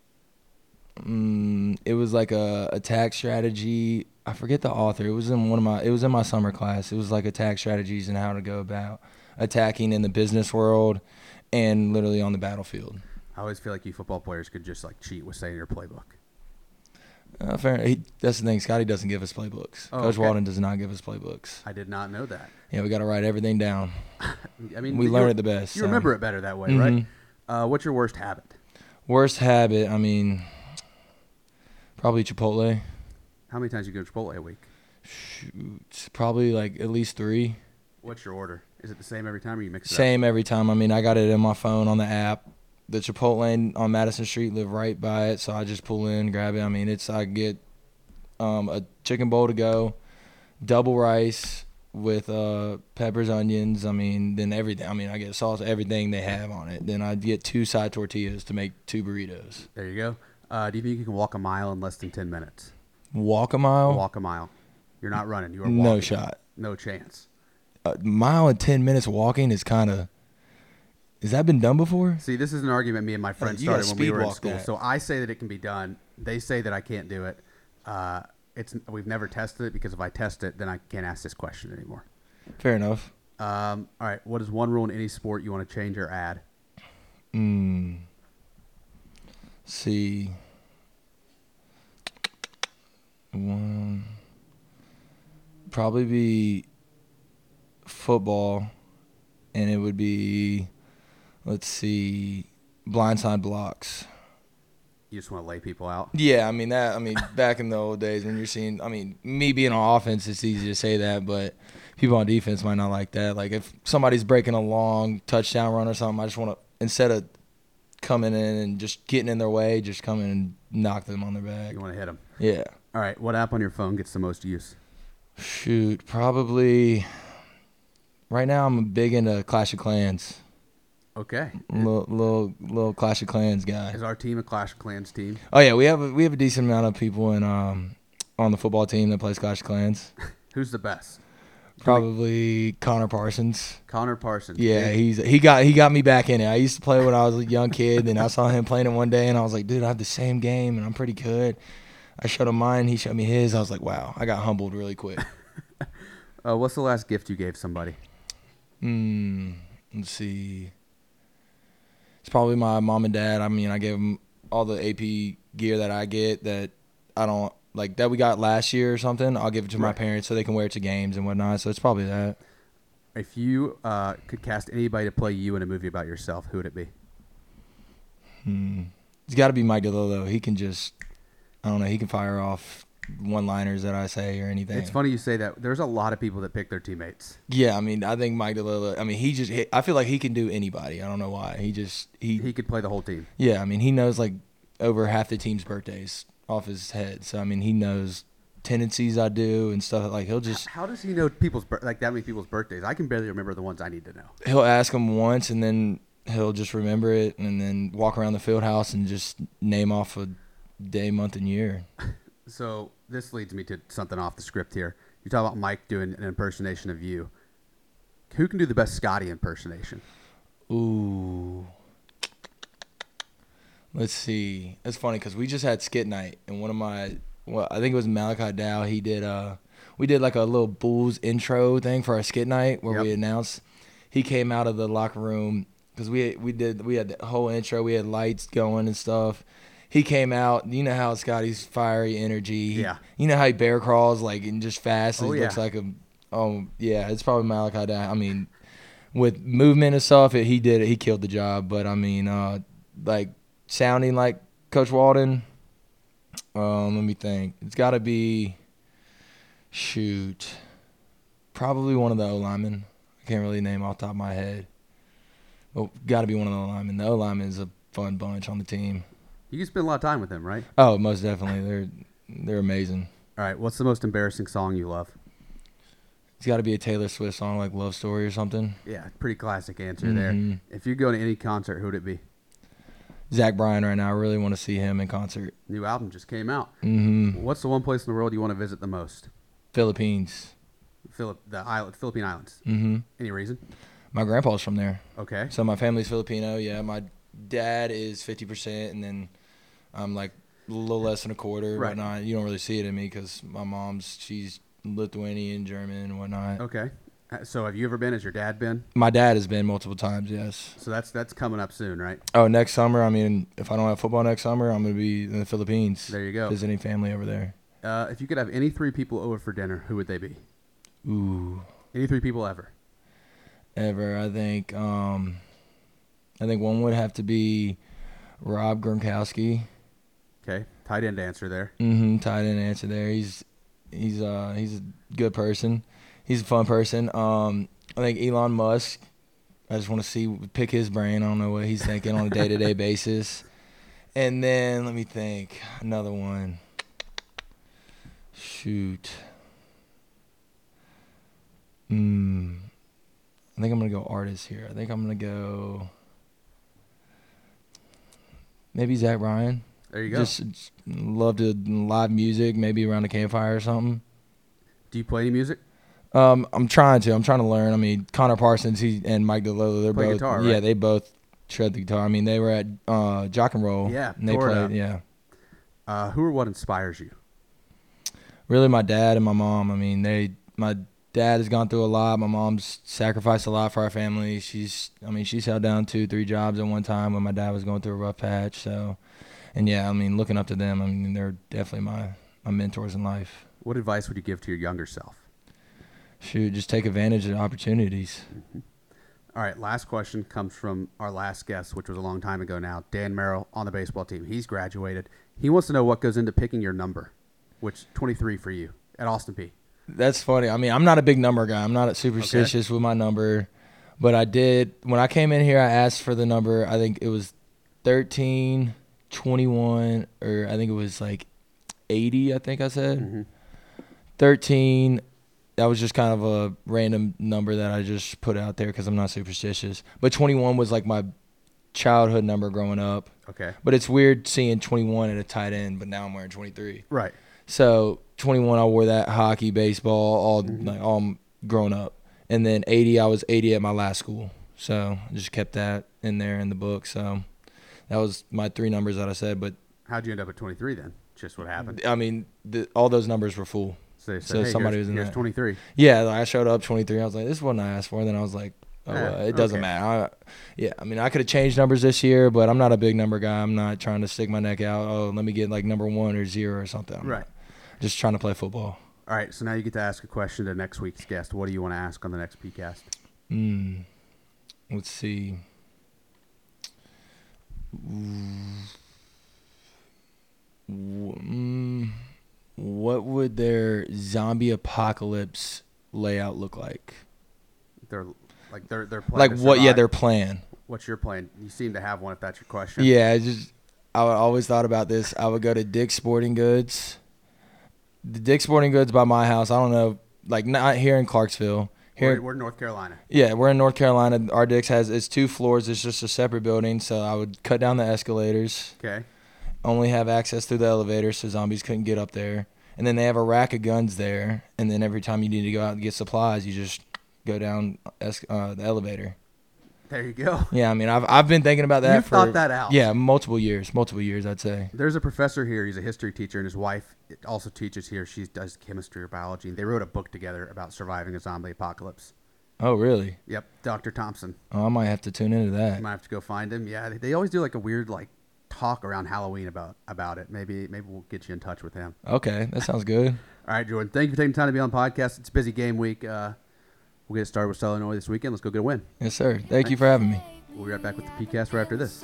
mm, it was like a attack strategy. I forget the author. It was in one of my. It was in my summer class. It was like attack strategies and how to go about attacking in the business world, and literally on the battlefield.
I always feel like you football players could just like cheat with saying your playbook.
Uh, fair. He, that's the thing. Scotty doesn't give us playbooks.
Oh,
Coach
okay.
Walden does not give us playbooks.
I did not know that.
Yeah, we got to write everything down.
I mean,
We learn it the best.
You
so.
remember it better that way, right?
Mhm.
Uh, what's your worst habit?
Worst habit. I mean, probably Chipotle.
How many times you go to Chipotle a week?
Shoot, probably like at least three.
What's your order? Is it the same every time, or you mix it up?
Same every time. I mean, I got it in my phone on the app. The Chipotle on Madison Street live right by it, so I just pull in, grab it. I mean, it's I get um, a chicken bowl to go, double rice with uh, peppers, onions. I mean, then everything. I mean, I get sauce, everything they have on it. Then I get two side tortillas to make two burritos.
There you go. Uh, do you think you can walk a mile in less than ten minutes?
Walk a mile,
Walk a mile. You're not running. You are walking.
no shot.
No chance.
A mile and ten minutes walking is kind of. Has that been done before?
See, this is an argument me and my friends
you
started when we were in school.
that.
So I say that it can be done. They say that I can't do it. Uh, it's we've never tested it because if I test it, then I can't ask this question anymore.
Fair enough.
Um, all right. What is one rule in any sport you want to change or add?
Mm. See. One. Probably be football, and it would be, let's see, blindside blocks.
You just want to lay people out.
Yeah, I mean that. I mean, back in the old days when you're seeing, I mean, me being on offense, it's easy to say that, but people on defense might not like that. Like if somebody's breaking a long touchdown run or something, I just want to instead of coming in and just getting in their way, just come in and knock them on their back.
You want to hit them.
Yeah.
All right. What app on your phone gets the most use?
Shoot, probably. Right now, I'm big into Clash of Clans.
Okay.
Little, little, little Clash of Clans guy.
Is our team a Clash of Clans team?
Oh yeah, we have a, we have a decent amount of people in um on the football team that plays Clash of Clans.
Who's the best?
Probably Connor Parsons.
Connor Parsons.
Yeah, he's he got he got me back in it. I used to play when I was a young kid, and I saw him playing it one day, and I was like, dude, I have the same game, and I'm pretty good. I showed him mine, he showed me his. I was like, wow, I got humbled really quick.
Uh, what's the last gift you gave somebody?
Hmm. Let's see. It's probably my mom and dad. I mean, I gave them all the AP gear that I get that I don't like that we got last year or something. I'll give it to my parents so they can wear it to games and whatnot. So it's probably that.
If you uh, could cast anybody to play you in a movie about yourself, who would it be?
Hmm. It's got to be Mike DiLiello. He can just, I don't know, he can fire off one-liners that I say or anything.
It's funny you say that. There's a lot of people that pick their teammates.
Yeah, I mean, I think Mike DiLiello. I mean, he just. I feel like he can do anybody. I don't know why. He just. He.
He could play the whole team.
yeah, I mean, he knows like over half the team's birthdays off his head. So I mean, he knows tendencies I do and stuff. Like he'll just
How does he know people's like that many people's birthdays? I can barely remember the ones I need to know.
he'll ask them once and then he'll just remember it and then walk around the field house and just name off a day, month, and year.
So this leads me to something off the script here. You talk about Mike doing an impersonation of you. Who can do the best Scotty impersonation?
Ooh. Let's see. It's funny because we just had skit night, and one of my, well, I think it was Malachi Dow. He did, uh, we did like a little Bulls intro thing for our skit night where we announced. He came out of the locker room because we we did we had the whole intro. We had lights going and stuff. He came out. You know how Scotty's fiery energy.
Yeah.
You know how he bear crawls like and just fast.
Oh,
he looks like a. Oh yeah, it's probably Malachi Dow. I mean, with movement and stuff, it, he did it. He killed the job. But I mean, uh, like sounding like Coach Walden. Um, let me think. It's got to be. Shoot, probably one of the O linemen. I can't really name off the top of my head. But got to be one of the O linemen. The O linemen is a fun bunch on the team.
You can spend a lot of time with them, right?
Oh, most definitely. They're they're amazing.
All right. What's the most embarrassing song you love?
It's got to be a Taylor Swift song like "Love Story" or something.
Yeah, pretty classic answer there.
Mhm.
If you go to any concert, who would it be?
Zach Bryan right now. I really want to see him in concert.
New album just came out.
hmm
What's the one place in the world you want to visit the most?
Philippines.
Philip, the island, Philippine Islands.
hmm
Any reason?
My grandpa's from there,
Okay.
so my family's Filipino. Yeah, my dad is fifty percent, and then I'm like a little less than a quarter.
Right.
Whatnot. You don't really see it in me because my mom's she's Lithuanian, German, and whatnot.
Okay. Uh, So have you ever been? Has your dad been?
My dad has been multiple times. Yes.
So that's that's coming up soon, right?
Oh, next summer. I mean, if I don't have football next summer, I'm gonna be in the Philippines.
There you go.
Visiting family over there.
Uh, if you could have any three people over for dinner, who would they be?
Ooh.
Any three people ever?
ever. I think um, I think one would have to be Rob Gronkowski.
Okay. Tight end answer there.
Mm-hmm. Tight end answer there. He's he's uh he's a good person. He's a fun person. Um, I think Elon Musk. I just want to see pick his brain. I don't know what he's thinking on a day to day basis. And then let me think another one. Shoot. Hmm. I think I'm gonna go artist here. I think I'm gonna go. Maybe Zach Bryan.
There you go.
Just just love to live music, maybe around a campfire or something.
Do you play any music?
Um, I'm trying to. I'm trying to learn. I mean, Connor Parsons, he and Mike DiLiello, they're
Play
both.
guitar, right?
Yeah, they both shred the guitar. I mean, they were at uh, Jock and Roll.
Yeah,
and they played. Yeah,
Uh, who or what inspires you?
really, my dad and my mom. I mean, they. My dad has gone through a lot. My mom's sacrificed a lot for our family. She's. I mean, she's held down two, three jobs at one time when my dad was going through a rough patch. So, and yeah, I mean, looking up to them. I mean, they're definitely my my mentors in life.
What advice would you give to your younger self?
Shoot, just take advantage of the opportunities. Mm-hmm.
All right, last question comes from our last guest, which was a long time ago now. Dan Merrill on the baseball team. He's graduated. He wants to know what goes into picking your number, which 23 for you at Austin Peay.
That's funny. I mean, I'm not a big number guy. I'm not superstitious with my number, but I did when I came in here. I asked for the number. I think it was 13, 21, or I think it was like 80. I think I said
Mm-hmm.
13. That was just kind of a random number that I just put out there because I'm not superstitious. But 21 was like my childhood number growing up.
Okay.
But it's weird seeing 21 at a tight end, but now I'm wearing 23.
Right.
So 21, I wore that hockey, baseball, all mm-hmm. like all grown up, and then 80, I was 80 at my last school. So I just kept that in there in the book. So that was my three numbers that I said. But
How'd you end up at 23 then? Just what happened.
I mean, the, all those numbers were full.
So, said,
So
hey,
somebody was in that.
23.
Yeah, like I showed up 23. I was like, this is what I asked for. And then I was like, oh,
eh,
well, it doesn't
okay.
matter. I, yeah, I mean, I could have changed numbers this year, but I'm not a big number guy. I'm not trying to stick my neck out. Oh, let me get like number one or zero or something. I'm
Right.
Just trying to play football.
All right, so now you get to ask a question to next week's guest. What do you want to ask on the next PeayCast?
Mm. Let's see. Mm, what would their zombie apocalypse layout look like?
They're like they're they're
Like what? Yeah, their plan.
What's your plan? You seem to have one. If that's your question.
Yeah, I just I always thought about this. I would go to Dick's Sporting Goods, the Dick's Sporting Goods by my house. I don't know, like not here in Clarksville. Here,
We're, we're in North Carolina.
yeah, we're in North Carolina. Our Dick's has it's two floors. It's just a separate building. So I would cut down the escalators.
Okay.
only have access through the elevator, so zombies couldn't get up there. And then they have a rack of guns there, and then every time you need to go out and get supplies, you just go down uh, the elevator.
There you go.
Yeah, I mean, I've I've been thinking about that
You've thought that out.
Yeah, multiple years, multiple years, I'd say.
There's a professor here. He's a history teacher, and his wife also teaches here. She does chemistry or biology. They wrote a book together about surviving a zombie apocalypse.
Oh, really?
Yep, Dr. Thompson.
Oh, I might have to tune into that.
You might have to go find him. Yeah, they, they always do like a weird like talk around Halloween about about it. Maybe maybe we'll get you in touch with him.
Okay, that sounds good.
All right, Jordan. Thank you for taking the time to be on the podcast. It's busy game week. Uh, we'll get started with Southern Illinois this weekend. Let's go get a win.
Yes, sir. Thank you for having me.
We'll be right back with the PeayCast right after this.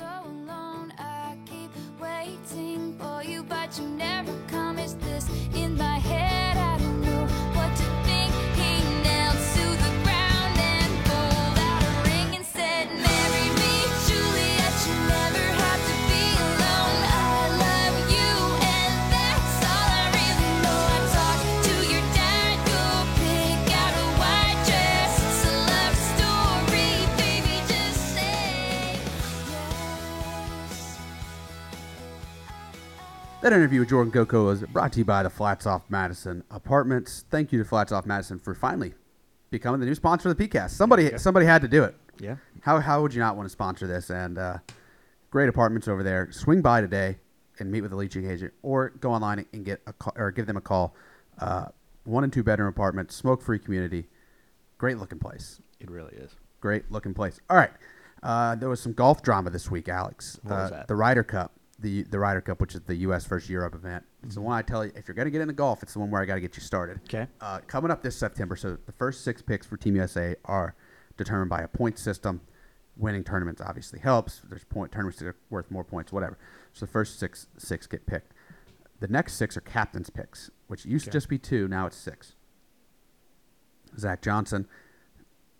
That interview with Jordan Goco was brought to you by the Flats Off Madison Apartments. Thank you to Flats Off Madison for finally becoming the new sponsor of the PeayCast. Somebody
Yeah.
somebody had to do it.
Yeah.
How how would you not want to sponsor this? And uh, great apartments over there. Swing by today and meet with the leaching agent, or go online and get a call, or give them a call. Uh, one and two bedroom apartments, smoke free community, great looking place.
It really is.
Great looking place. All right. Uh, there was some golf drama this week, Alex.
What
uh,
was that?
The Ryder Cup. The the Ryder Cup, which is the U.S. versus Europe event. It's the
Mm-hmm.
one I tell you, if you're going to get into golf, it's the one where I got to get you started.
'Kay.
Uh, coming up this September, so the first six picks for Team USA are determined by a point system. Winning tournaments obviously helps. There's point tournaments that are worth more points, whatever. So the first six six get picked. The next six are captains picks, which used to just be two. Now it's six. Zach Johnson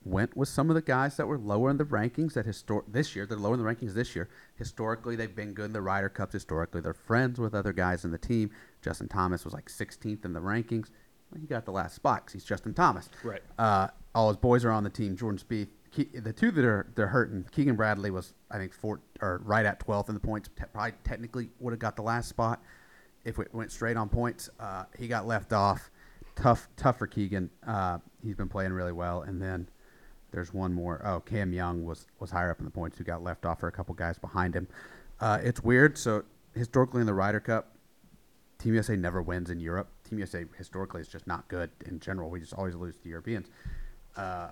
went with some of the guys that were lower in the rankings that histor- this year. They're lower in the rankings this year. Historically, they've been good in the Ryder Cups. Historically, they're friends with other guys in the team. Justin Thomas was like 16th in the rankings. Well, he got the last spot 'cause he's Justin Thomas.
Right.
Uh, all his boys are on the team. Jordan Spieth. Ke- the two that are they're hurting. Keegan Bradley was I think four or right at 12th in the points. Te- probably technically would have got the last spot if it went straight on points. Uh, he got left off. Tough, tough for Keegan. Uh, he's been playing really well. And then there's one more. Oh, Cam Young was was higher up in the points, who got left off for a couple guys behind him. Uh, it's weird. So historically in the Ryder Cup, Team USA never wins in Europe. Team USA historically is just not good in general. We just always lose to Europeans. Uh,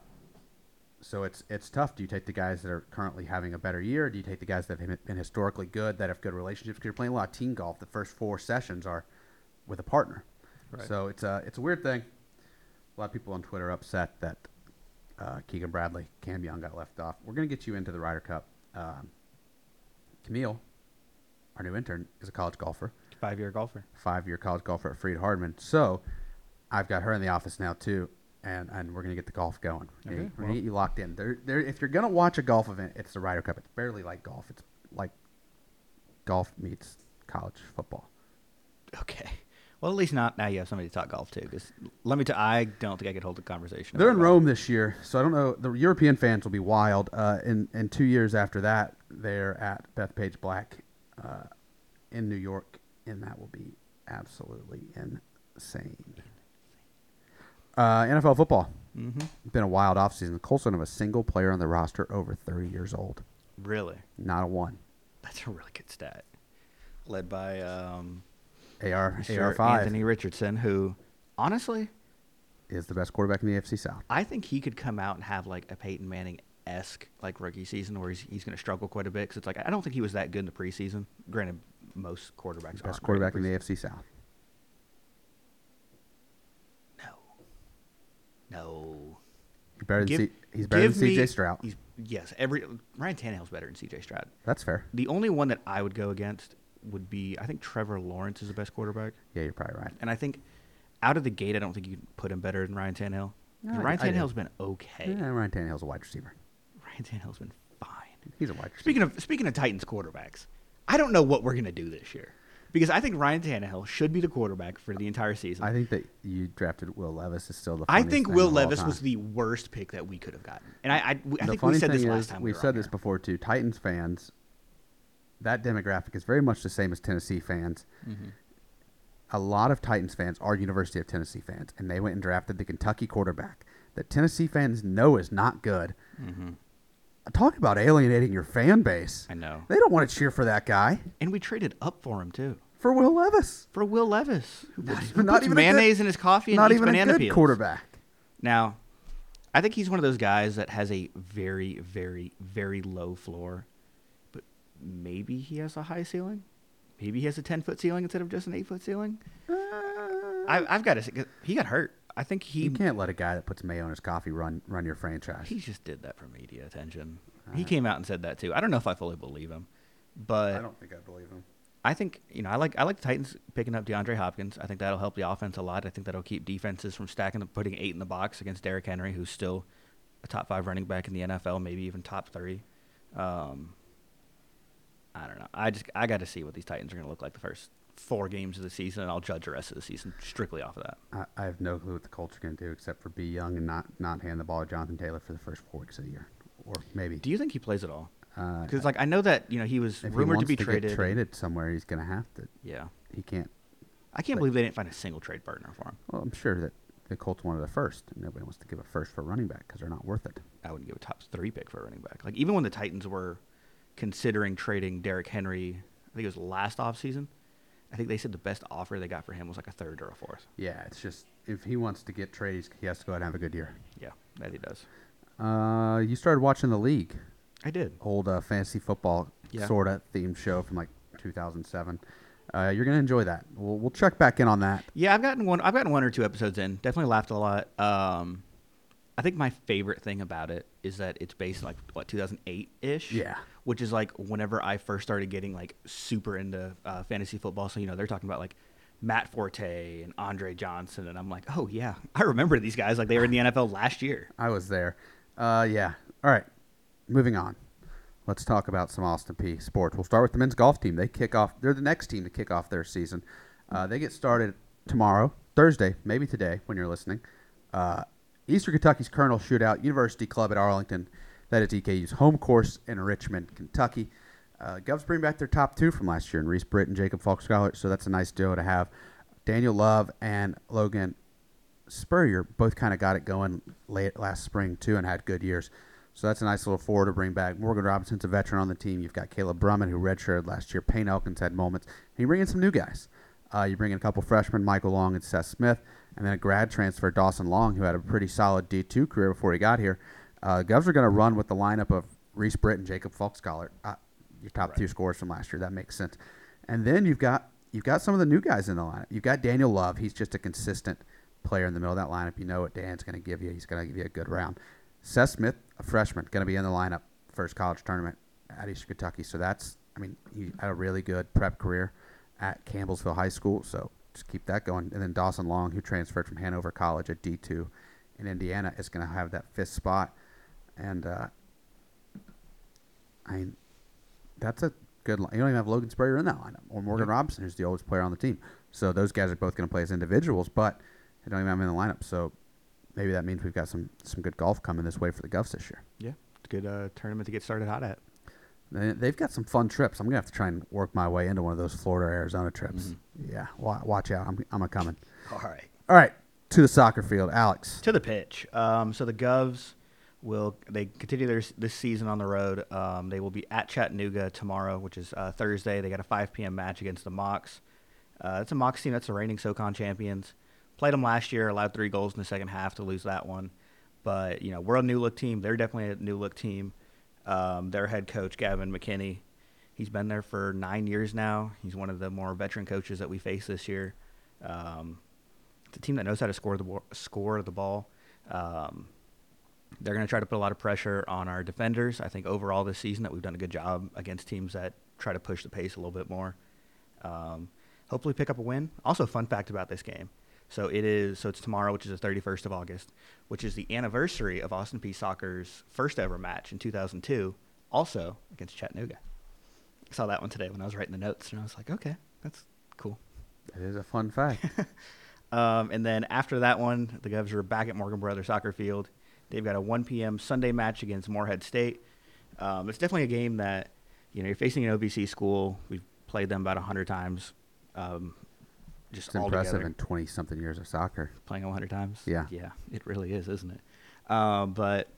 so it's it's tough. Do you take the guys that are currently having a better year? Or do you take the guys that have been historically good, that have good relationships? Because you're playing a lot of team golf. The first four sessions are with a partner.
Right.
So it's a it's a weird thing. A lot of people on Twitter upset that uh, Keegan Bradley, Cam Young got left off. We're gonna get you into the Ryder Cup. Um, Camille, our new intern, is a college golfer
Five year golfer.
five year college golfer at Freed-Hardeman. So I've got her in the office now too, and, and we're gonna get the golf going. We're, gonna,
Okay,
we're
well-
gonna get you locked in. There, there. If you're gonna watch a golf event, it's the Ryder Cup. It's barely like golf. It's like golf meets college football.
Okay. Well, at least not now. You have somebody to talk golf to. Because let me. T- I don't think I could hold a conversation.
They're in
golf.
Rome this year, so I don't know. The European fans will be wild. Uh, in in two years after that, they're at Bethpage Black uh, in New York, and that will be absolutely insane. Uh, NFL football.
Mhm.
Been a wild offseason. The Colts don't have a single player on the roster over 30 years old.
Really,
Not a one.
that's a really good stat. Led by um,
AR
Mr.
AR5
Anthony Richardson, who honestly,
is the best quarterback in the AFC South.
I think he could come out and have like a Peyton Manning esque like rookie season where he's, he's going to struggle quite a bit because it's like I don't think he was that good in the preseason. Granted, most quarterbacks
Best quarterback in the
preseason.
AFC South.
No, no.
He's better than,
Give-
C- he's better than
me-
CJ Stroud.
He's, yes, every Ryan Tannehill's better than CJ Stroud.
That's fair.
The only one that I would go against would be I think Trevor Lawrence is the best quarterback,
Yeah, you're probably right.
and I think out of the gate I don't think you can put him better than Ryan Tannehill.
No,
Ryan
I.
Tannehill's been okay.
Yeah, Ryan Tannehill's a wide receiver.
Ryan Tannehill's been fine.
He's a wide receiver.
Speaking of speaking of Titans quarterbacks, I don't know what we're gonna do this year. because I think Ryan Tannehill should be the quarterback for the entire season.
I think that you drafted Will Levis is still the.
I think Will Levis was the worst pick that we could have gotten, and I, I, I think we said this last time.
we
we
said this
here.
before too. Titans fans, that demographic is very much the same as Tennessee fans.
Mm-hmm.
A lot of Titans fans are University of Tennessee fans, and they went and drafted the Kentucky quarterback that Tennessee fans know is not good. Talk about alienating your fan base.
Mm-hmm. I know.
They don't want to cheer for that guy.
And we traded up for him too.
For Will Levis.
For Will Levis, who
Not
puts, who
not even a good-
mayonnaise in his coffee and
Not even a good
peels.
quarterback.
Now, I think he's one of those guys that has a very, very, very low floor, maybe he has a high ceiling. Maybe he has a ten foot ceiling instead of just an eight foot ceiling. I, I've got to say, 'cause he got hurt. I think he
You can't let a guy that puts mayo in his coffee run run your franchise.
he just did that for media attention. He came out and said that too. I don't know if I fully believe him, but
I don't think I believe him.
I think you know I like I like the Titans picking up DeAndre Hopkins. I think that'll help the offense a lot. I think that'll keep defenses from stacking and putting eight in the box against Derrick Henry, who's still a top five running back in the NFL, maybe even top three. Um, I don't know. I just I got to see what these Titans are going to look like the first four games of the season, and I'll judge the rest of the season strictly off of that.
I, I have no clue what the Colts are going to do except for be young and not not hand the ball to Jonathan Taylor for the first four weeks of the year, or maybe.
Do you think he plays at all?
Uh,
Because like I know that you know he was
if he
rumored to be
get
traded.
traded somewhere, he's going to have to.
Yeah,
He can't.
I can't believe they didn't find a single trade partner for him.
Well, I'm sure that the Colts wanted a first, and nobody wants to give a first for a running back because they're not worth it.
I wouldn't give a top three pick for a running back. Like even when the Titans were considering trading Derrick Henry, I think it was last offseason, I think they said the best offer they got for him was like a third or a fourth.
Yeah, it's just if he wants to get traded, he has to go out and have a good year.
Yeah, that he does.
Uh, you started watching the league,
I did.
old uh, fantasy football
Yeah.
sorta themed show from like 2007. Uh, you're gonna enjoy that. We'll, we'll check back in on that.
Yeah, I've gotten one. I've gotten one or two episodes in. Definitely laughed a lot. Um, I think my favorite thing about it is that it's based like what 2008 ish.
Yeah.
Which is like whenever I first started getting like super into uh, fantasy football. So you know they're talking about like Matt Forte and Andre Johnson, and I'm like, oh yeah, I remember these guys. Like they were in the NFL last year.
I was there. Uh, yeah. All right. Moving on. Let's talk about some Austin Peay sports. We'll start with the men's golf team. They kick off. They're the next team to kick off their season. Uh, they get started tomorrow, Thursday, maybe today when you're listening. Uh, Eastern Kentucky's Colonel Shootout University Club at Arlington. That is EKU's home course in Richmond, Kentucky. Uh, Govs bring back their top two from last year, in Reese Britt and Jacob Falk Scholar. So that's a nice duo to have. Daniel Love and Logan Spurrier both kind of got it going late last spring too, and had good years. So that's a nice little four to bring back. Morgan Robinson's a veteran on the team. You've got Caleb Brumman, who redshirted last year. Payne Elkins had moments. And you bring in some new guys. Uh, you bring in a couple freshmen, Michael Long and Seth Smith, and then a grad transfer, Dawson Long, who had a pretty solid D2 career before he got here. Uh, Govs are going to run with the lineup of Reese Britt and Jacob Falk Scholar, uh, your top two scorers from last year. That makes sense. And then you've got you've got some of the new guys in the lineup. You've got Daniel Love. He's just a consistent player in the middle of that lineup. You know what Dan's going to give you. He's going to give you a good round. Seth Smith, a freshman, going to be in the lineup first college tournament at Eastern Kentucky. So that's, I mean, he had a really good prep career at Campbellsville High School. So just keep that going. And then Dawson Long, who transferred from Hanover College at D2 in Indiana, is going to have that fifth spot. And uh, I mean, that's a good. Li- you don't even have Logan Spurrier in that lineup, or Morgan Robinson, who's the oldest player on the team. So those guys are both going to play as individuals, but they don't even have them in the lineup. So maybe that means we've got some some good golf coming this way for the Govs this year.
Yeah, it's a good uh, tournament to get started hot at.
They- They've got some fun trips. I'm gonna have to try and work my way into one of those Florida Arizona trips. Yeah, watch out. I'm I'm a coming.
All right.
All right, to the soccer field, Alex.
to the pitch. Um, so the Govs will they continue their this season on the road. Um, they will be at Chattanooga tomorrow, which is uh, Thursday. They got a 5 p.m. match against the Mocs. Uh, it's a Mocs team that's the reigning SoCon champions. Played them last year, allowed three goals in the second half to lose that one. But you know we're a new look team. They're definitely a new look team. Um, their head coach Gavin McKinney, he's been there for nine years now. He's one of the more veteran coaches that we face this year. Um, it's a team that knows how to score the score the ball. Um, they're going to try to put a lot of pressure on our defenders. I think overall this season that we've done a good job against teams that try to push the pace a little bit more. Um, hopefully pick up a win. Also, fun fact about this game. So it is. So it's tomorrow, which is the 31st of August, which is the anniversary of Austin Peay Soccer's first ever match in 2002, also against Chattanooga. I saw that one today when I was writing the notes, and I was like, okay, that's Cool.
It is a fun fact.
Um, and then after that one, the Govs are back at Morgan Brothers Soccer Field. They've got a 1 p.m. Sunday match against Morehead State. Um, it's definitely a game that, you know, you're facing an OVC school. We've played them about 100 times. Um, just
It's impressive
together.
in 20 something years of soccer.
playing 100 times.
Yeah.
Yeah, it really is, isn't it? Um, but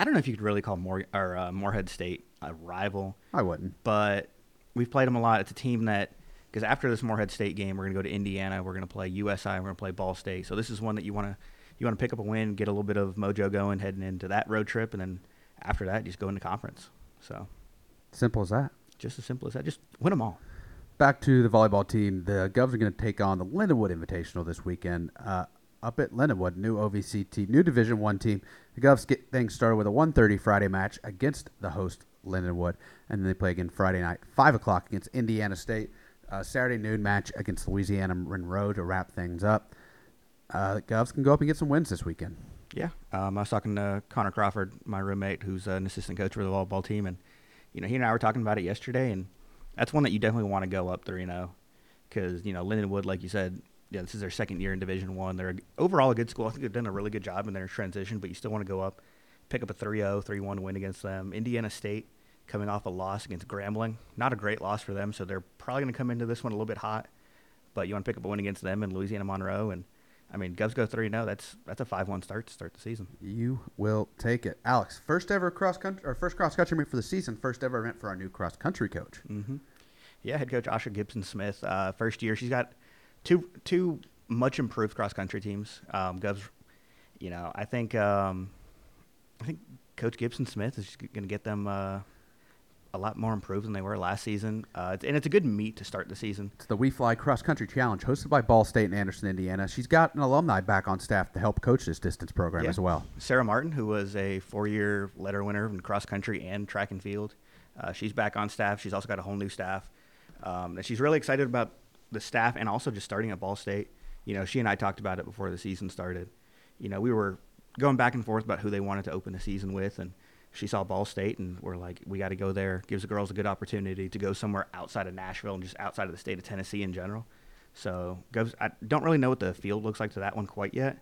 I don't know if you could really call Moor, or, uh, Morehead State a rival
I wouldn't.
but we've played them a lot. It's a team that because after this Morehead State game, we're going to go to Indiana. We're going to play USI. We're going to play Ball State. So this is one that you want to you want to pick up a win, get a little bit of mojo going heading into that road trip, and then after that, just go into conference. So
Simple as that.
just as simple as that. Just win them all.
Back to the volleyball team. The Govs are going to take on the Lindenwood Invitational this weekend uh, up at Lindenwood, new OVC team, new Division One team. The Govs get things started with a 1:30 Friday match against the host Lindenwood, and then they play again Friday night, five o'clock against Indiana State. Uh, Saturday noon match against Louisiana Monroe to wrap things up. Uh, the Govs can go up and get some wins this weekend.
Yeah, um, I was talking to Connor Crawford, my roommate, who's an assistant coach for the volleyball team, and you know he and I were talking about it yesterday, and that's one that you definitely want to go up three zero, because you know Lindenwood, like you said, yeah, this is their second year in Division One. They're overall a good school. I think they've done a really good job in their transition, but you still want to go up, pick up a 3-0, 3-1 win against them. Indiana State coming off a loss against Grambling, not a great loss for them, so they're probably going to come into this one a little bit hot, but you want to pick up a win against them and Louisiana Monroe and. I mean, Govs go three zero. That's that's a five one start to start the season.
You will take it, Alex. First ever cross country or first cross country meet for the season. First ever event for our new cross country coach.
Mm-hmm. Yeah, head coach Asha Gibson Smith. Uh, first year, she's got two two much improved cross country teams. Um, Govs, you know, I think um, I think Coach Gibson Smith is going to get them uh, a lot more improved than they were last season. Uh, it's, and it's a good meet to start the season.
It's the We Fly Cross Country Challenge, hosted by Ball State in Anderson, Indiana. She's got an alumni back on staff to help coach this distance program
Yeah.
as well.
Sarah Martin, who was a four-year letter winner in cross country and track and field, uh, she's back on staff. She's also got a whole new staff, um, and she's really excited about the staff and also just starting at Ball State. You know, she and I talked about it before the season started. You know, we were going back and forth about who they wanted to open the season with, and she saw Ball State, and we're like, we got to go there. Gives the girls a good opportunity to go somewhere outside of Nashville and just outside of the state of Tennessee in general. So, goes. I don't really know what the field looks like to that one quite yet,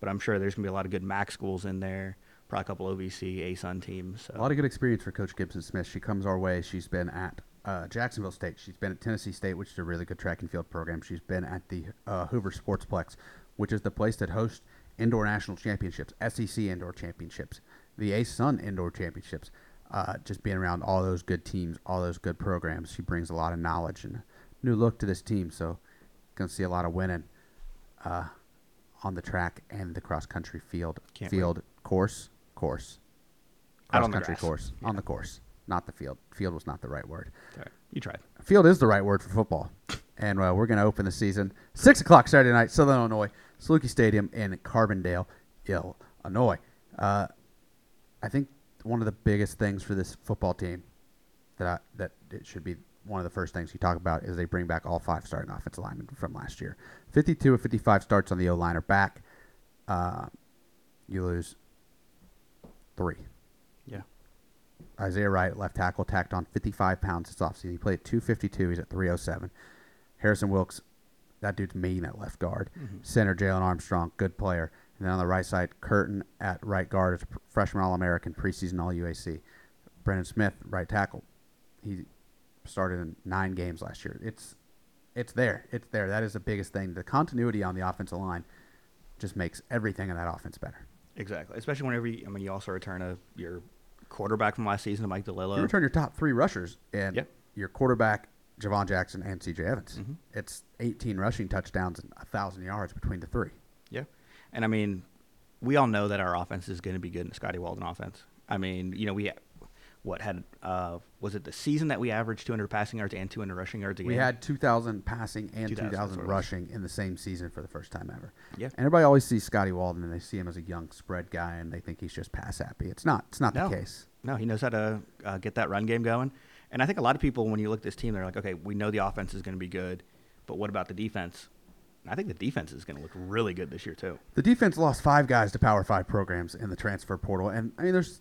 but I'm sure there's gonna be a lot of good MAC schools in there. Probably a couple OVC, ASUN teams. So.
A lot of good experience for Coach Gibson Smith. She comes our way. She's been at uh, Jacksonville State. She's been at Tennessee State, which is a really good track and field program. She's been at the uh, Hoover Sportsplex, which is the place that hosts indoor national championships, SEC indoor championships, the ASUN indoor championships. Uh, just being around all those good teams, all those good programs, she brings a lot of knowledge and a new look to this team. So, gonna see a lot of winning uh, on the track and the cross country field.
Can't wait.
field course, course, cross country course on the course, not the field. Field was not the right word.
You tried.
Field is the right word for football, and uh, we're going to open the season six o'clock Saturday night, Southern Illinois, Saluki Stadium in Carbondale, Illinois. Uh, I think one of the biggest things for this football team that I, that it should be one of the first things you talk about is they bring back all five starting offensive linemen from last year. Fifty-two of fifty-five starts on the O line are back. Uh, you lose three.
Yeah.
Isaiah Wright, left tackle, tacked on 55 pounds this offseason. He played at 252. He's at 307. Harrison Wilkes, that dude's mean at left guard. Mm-hmm. Center, Jalen Armstrong, good player. And then on the right side, Curtin at right guard, is a freshman All American, preseason All UAC. Brendan Smith, right tackle. He started in nine games last year. It's it's there. It's there. That is the biggest thing. The continuity on the offensive line just makes everything in that offense better.
Exactly. Especially whenever you, I mean, you also return a your quarterback from last season, Mike DiLiello.
You return your top three rushers and
Yep.
your quarterback, Javon Jackson and CJ Evans.
Mhm.
It's 18 rushing touchdowns and 1,000 yards between the three.
Yeah. And I mean, we all know that our offense is going to be good in the Scotty Walden offense. I mean, you know, we what had uh, was it the season that we averaged 200 passing yards and 200 rushing yards a game?
We had 2,000 passing and
2,000,
2,000
that's what it was.
rushing in the same season for the first time ever.
Yeah.
And everybody always sees Scotty Walden and they see him as a young spread guy and they think he's just pass happy. It's not. It's not
no.
the case.
No, he knows how to uh, get that run game going. And I think a lot of people, when you look at this team, they're like, okay, we know the offense is going to be good, but what about the defense? I think the defense is going to look really good this year too.
The defense lost five guys to Power Five programs in the transfer portal, and I mean, there's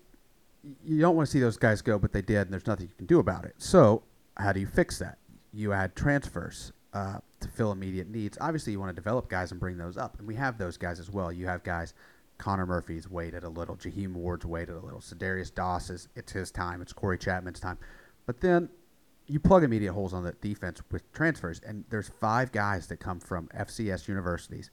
you don't want to see those guys go, but they did, and there's nothing you can do about it. So, how do you fix that? You add transfers. uh, to fill immediate needs. Obviously, you want to develop guys and bring those up, and we have those guys as well. You have guys. Connor Murphy's waited a little. Jaheim Ward's waited a little. Sedarius Doss is it's his time. It's Corey Chapman's time. But then you plug immediate holes on the defense with transfers, and there's five guys that come from FCS universities,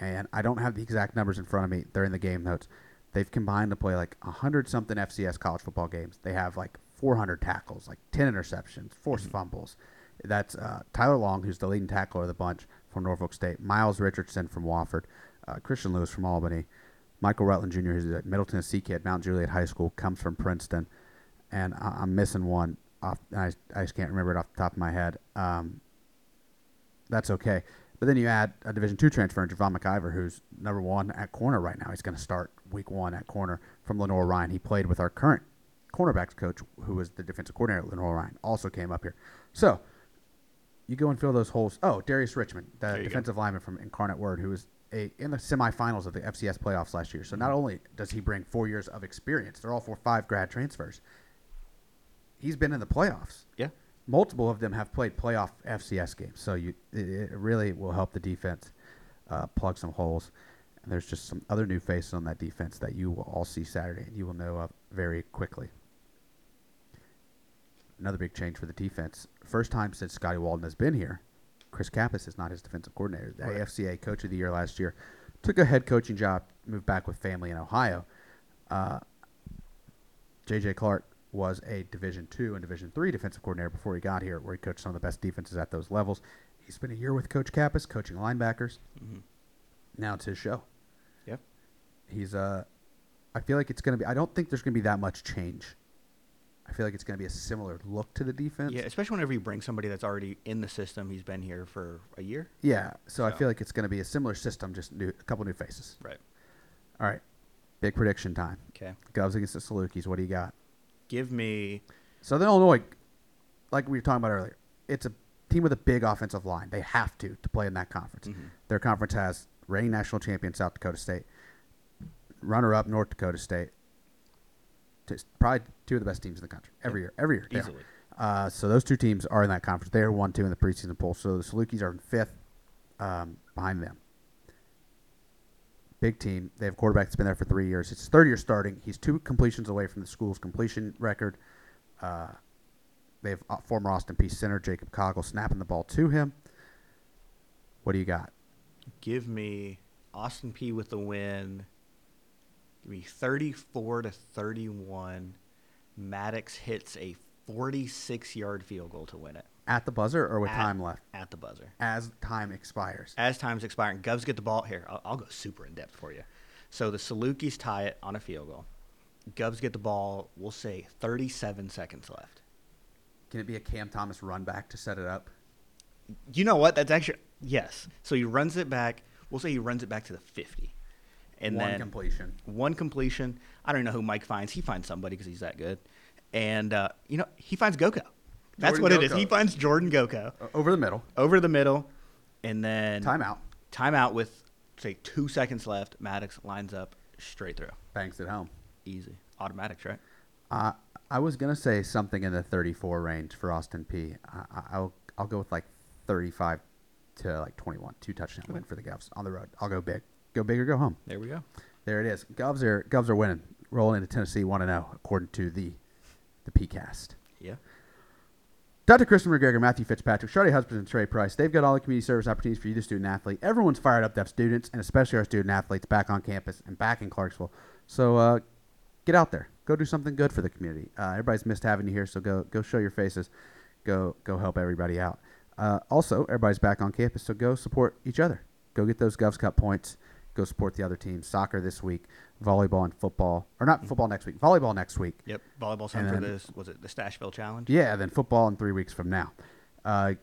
and I don't have the exact numbers in front of me. They're in the game notes. They've combined to play like hundred something FCS college football games. They have like 400 tackles, like 10 interceptions, forced fumbles. That's uh, Tyler Long, who's the leading tackler of the bunch from Norfolk State. Miles Richardson from Wofford. Uh, Christian Lewis from Albany. Michael Rutland Jr., who's a Middle Tennessee kid, at Mount Juliet High School, comes from Princeton. And I- I'm missing one. Off, I, I just can't remember it off the top of my head. Um, that's okay. But then you add a Division two transfer in Javon McIver, who's number one at corner right now. He's going to start week one at corner from Lenoir-Rhyne. He played with our current cornerbacks coach, who was the defensive coordinator at Lenoir-Rhyne, also came up here. So you go and fill those holes. Oh, Darius Richmond, the
you go.
defensive lineman from Incarnate Word, who was a, in the semifinals of the FCS playoffs last year. So not only does he bring four years of experience, they're all four five grad transfers. He's been in the playoffs
Yeah.
multiple of them have played playoff FCS games, so you it, it really will help the defense uh, plug some holes. And there's just some other new faces on that defense that you will all see Saturday, and you will know of very quickly. Another big change for the defense. First time since Scotty Walden has been here, Chris Kappas is not his defensive coordinator. The
Right.
AFCA Coach of the Year last year took a head coaching job, moved back with family in Ohio. Uh, JJ Clark was a Division two and Division three defensive coordinator before he got here, where he coached some of the best defenses at those levels. He spent a year with Coach Kappas coaching linebackers. Now it's his show.
Yep.
He's uh, I feel like it's gonna be. I don't think there's gonna be that much change. I feel like it's gonna be a similar look to the defense.
Yeah, especially whenever you bring somebody that's already in the system. He's been here for a year.
Yeah. So, I feel like it's gonna be a similar system, just new, a couple new faces.
Right.
All right. Big prediction time.
Okay.
Govs against the Salukis. What do you got?
Give me.
Southern Illinois, like we were talking about earlier, it's a team with a big offensive line. They have to to play in that conference.
Mhm.
Their conference has reigning national champion South Dakota State, runner-up North Dakota State. Just probably two of the best teams in the country every year. Every year.
Easily.
Uh, so those two teams are in that conference. They are one, two in the preseason poll. So the Salukis are in fifth um, behind them. Big team. They have a quarterback that's been there for three years. It's his third year starting. He's two completions away from the school's completion record. Uh, they have uh, former Austin Peay center Jacob Coggle snapping the ball to him. What do you got?
Give me Austin Peay with the win. Give me 34 to 31. Maddox hits a 46 yard field goal to win it.
At the buzzer or with
At-
time left?
At the buzzer.
As time expires.
As time's expiring, Govs get the ball. Here, I'll, I'll go super in depth for you. So the Salukis tie it on a field goal. Govs get the ball, we'll say 37 seconds left.
Can it be a Cam Thomas run back to set it up?
You know what? That's actually, yes. So he runs it back. We'll say he runs it back to the 50. And
One
then
completion.
one completion. I don't know who Mike finds. He finds somebody because he's that good. And, uh, you know, he finds Goco. That's what it is. He finds Jordan
Goco Over the middle.
over the middle. And then
Timeout.
timeout with, say, two seconds left. Maddox lines up straight through.
Banks at home.
Easy. Automatics, right?
Uh, I was gonna say something in the 34 range for Austin Peay. I, I'll I'll go with like 35 to like 21, two touchdown win for the Govs on the road. I'll go big, go big or go home.
There we go.
There it is. Govs are Govs are winning, rolling into Tennessee one and zero according to the the PeayCast.
Yeah.
Dr. Kristen McGregor, Matthew Fitzpatrick, Charlie Husbands, and Trey Price. They've got all the community service opportunities for you, the student athlete. Everyone's fired up to have students, and especially our student athletes, back on campus and back in Clarksville. So uh, get out there, go do something good for the community. Uh, everybody's missed having you here, so go go show your faces, go go help everybody out. Uh, also, everybody's back on campus, so go support each other. Go get those Govs Cup points. Go support the other teams. Soccer this week, volleyball and football, or not football next week. Volleyball next week.
Yep. Volleyball's home
And
for this. Was it the Stashville Challenge?
Yeah, then football in three weeks from now. Uh,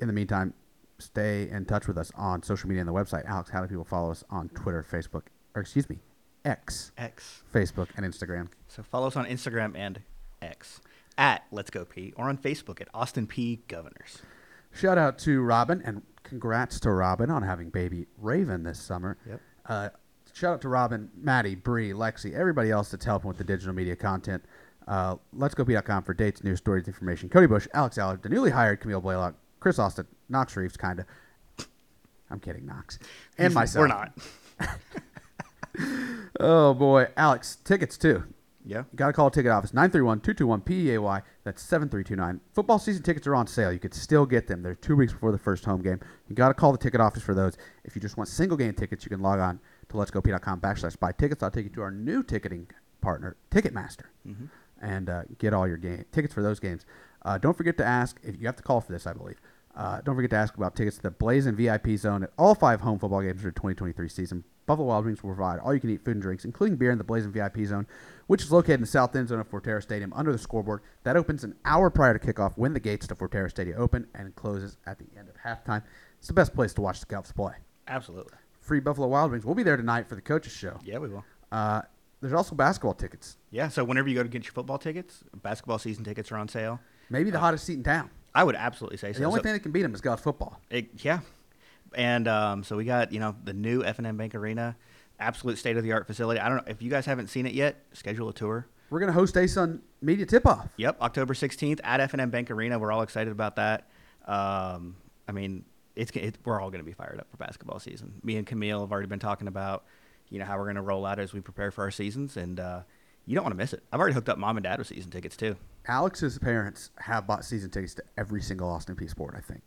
in the meantime, stay in touch with us on social media and the website. Alex, how do people follow us on Twitter, Facebook, or excuse me, X,
X.
Facebook, and Instagram?
So follow us on Instagram and X at Let's Go Peay or on Facebook at Austin Peay Governors.
Shout out to Robin and congrats to Robin on having baby Raven this summer.
Yep.
Uh, shout out to Robin, Maddie, Bree, Lexi, everybody else that's helping with the digital media content. Uh, let's go Peay.com for dates, news stories, information. Cody Bush, Alex Allard, the newly hired Camille Blaylock, Chris Austin, Knox Reeves, kind of. I'm kidding, Knox. And myself.
We're not.
Oh, boy. Alex, tickets, too.
Yeah.
You got to call a ticket office 931 221 PEAY. That's 7329. Football season tickets are on sale. You could still get them. They're two weeks before the first home game. You got to call the ticket office for those. If you just want single game tickets, you can log on to letsgopeay.com backslash buy tickets. I'll take you to our new ticketing partner, Ticketmaster, and uh, get all your game tickets for those games. Uh, don't forget to ask if you have to call for this, I believe. Uh, don't forget to ask about tickets to the Blazing VIP zone at all five home football games for the 2023 season. Buffalo Wild Wings will provide all you can eat food and drinks, including beer in the Blazing VIP zone, which is located in the south end zone of Fortera Stadium under the scoreboard. That opens an hour prior to kickoff when the gates to Fortera Stadium open and closes at the end of halftime. It's the best place to watch the Scouts play.
Absolutely.
Free Buffalo Wild Wings. We'll be there tonight for the coaches show.
Yeah, we will.
Uh, there's also basketball tickets.
Yeah. So whenever you go to get your football tickets, basketball season tickets are on sale.
Maybe the hottest seat in town.
I would absolutely say so.
The only
So-
thing that can beat them is college football.
It, yeah, and um, so we got you know the new F and M Bank Arena, absolute state of the art facility. I don't know if you guys haven't seen it yet. Schedule a tour.
We're going to host ASUN Media Tip Off.
Yep, October sixteenth at F and M Bank Arena. We're all excited about that. Um, I mean, it's it, we're all going to be fired up for basketball season. Me and Camille have already been talking about you know how we're going to roll out as we prepare for our seasons, and uh, you don't want to miss it. I've already hooked up mom and dad with season tickets too.
Alex's parents have bought season tickets to every single Austin Peay sport, I think.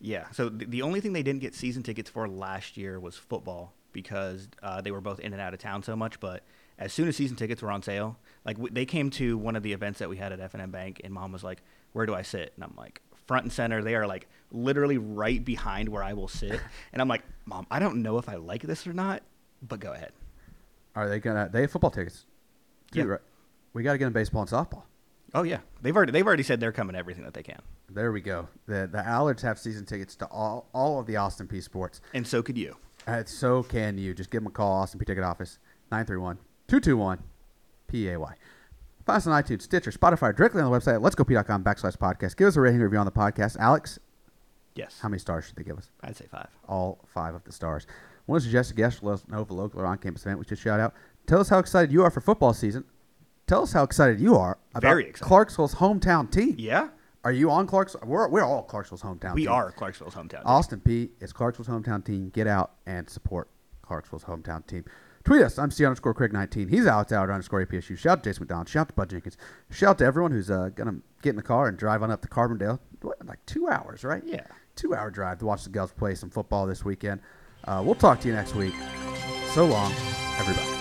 Yeah. So the, the only thing they didn't get season tickets for last year was football because uh, they were both in and out of town so much. But as soon as season tickets were on sale, like w- they came to one of the events that we had at F&M Bank, and mom was like, "Where do I sit?" And I'm like, "Front and center." They are like literally right behind where I will sit, and I'm like, "Mom, I don't know if I like this or not, but go ahead."
Are they gonna? They have football tickets. too,
Yeah.
right? We got to get them baseball and softball.
Oh yeah, they've already they've already said they're coming everything that they can,
There we go. The the Allards have season tickets to all all of the Austin Peay sports.
and so could you.
Uh, so can you. Just give them a call, Austin Peay Ticket Office, 931 221 PAY. Find us on iTunes, Stitcher, Spotify, directly on the website, letsgopeay.com backslash podcast. Give us a rating review on the podcast. Alex,
Yes,
how many stars should they give us?
I'd say five.
all five of the stars. Want to suggest a guest? Let us know local or on-campus event we should shout out. Tell us how excited you are for football season. Tell us how excited you are about. Clarksville's hometown team.
Yeah,
Are you on Clarksville? We're, we're all Clarksville's hometown
we
team.
are Clarksville's hometown. team.
Austin Peay is Clarksville's hometown team. Get out and support Clarksville's hometown team. Tweet us. I'm C underscore Craig 19. He's Alex Allard underscore APSU. Shout out to Jason McDonald. Shout out to Bud Jenkins. Shout out to everyone who's uh, going to get in the car and drive on up to Carbondale. What, like two hours, right?
Yeah.
Two hour drive to watch the Govs play some football this weekend. Uh, we'll talk to you next week. So long, everybody.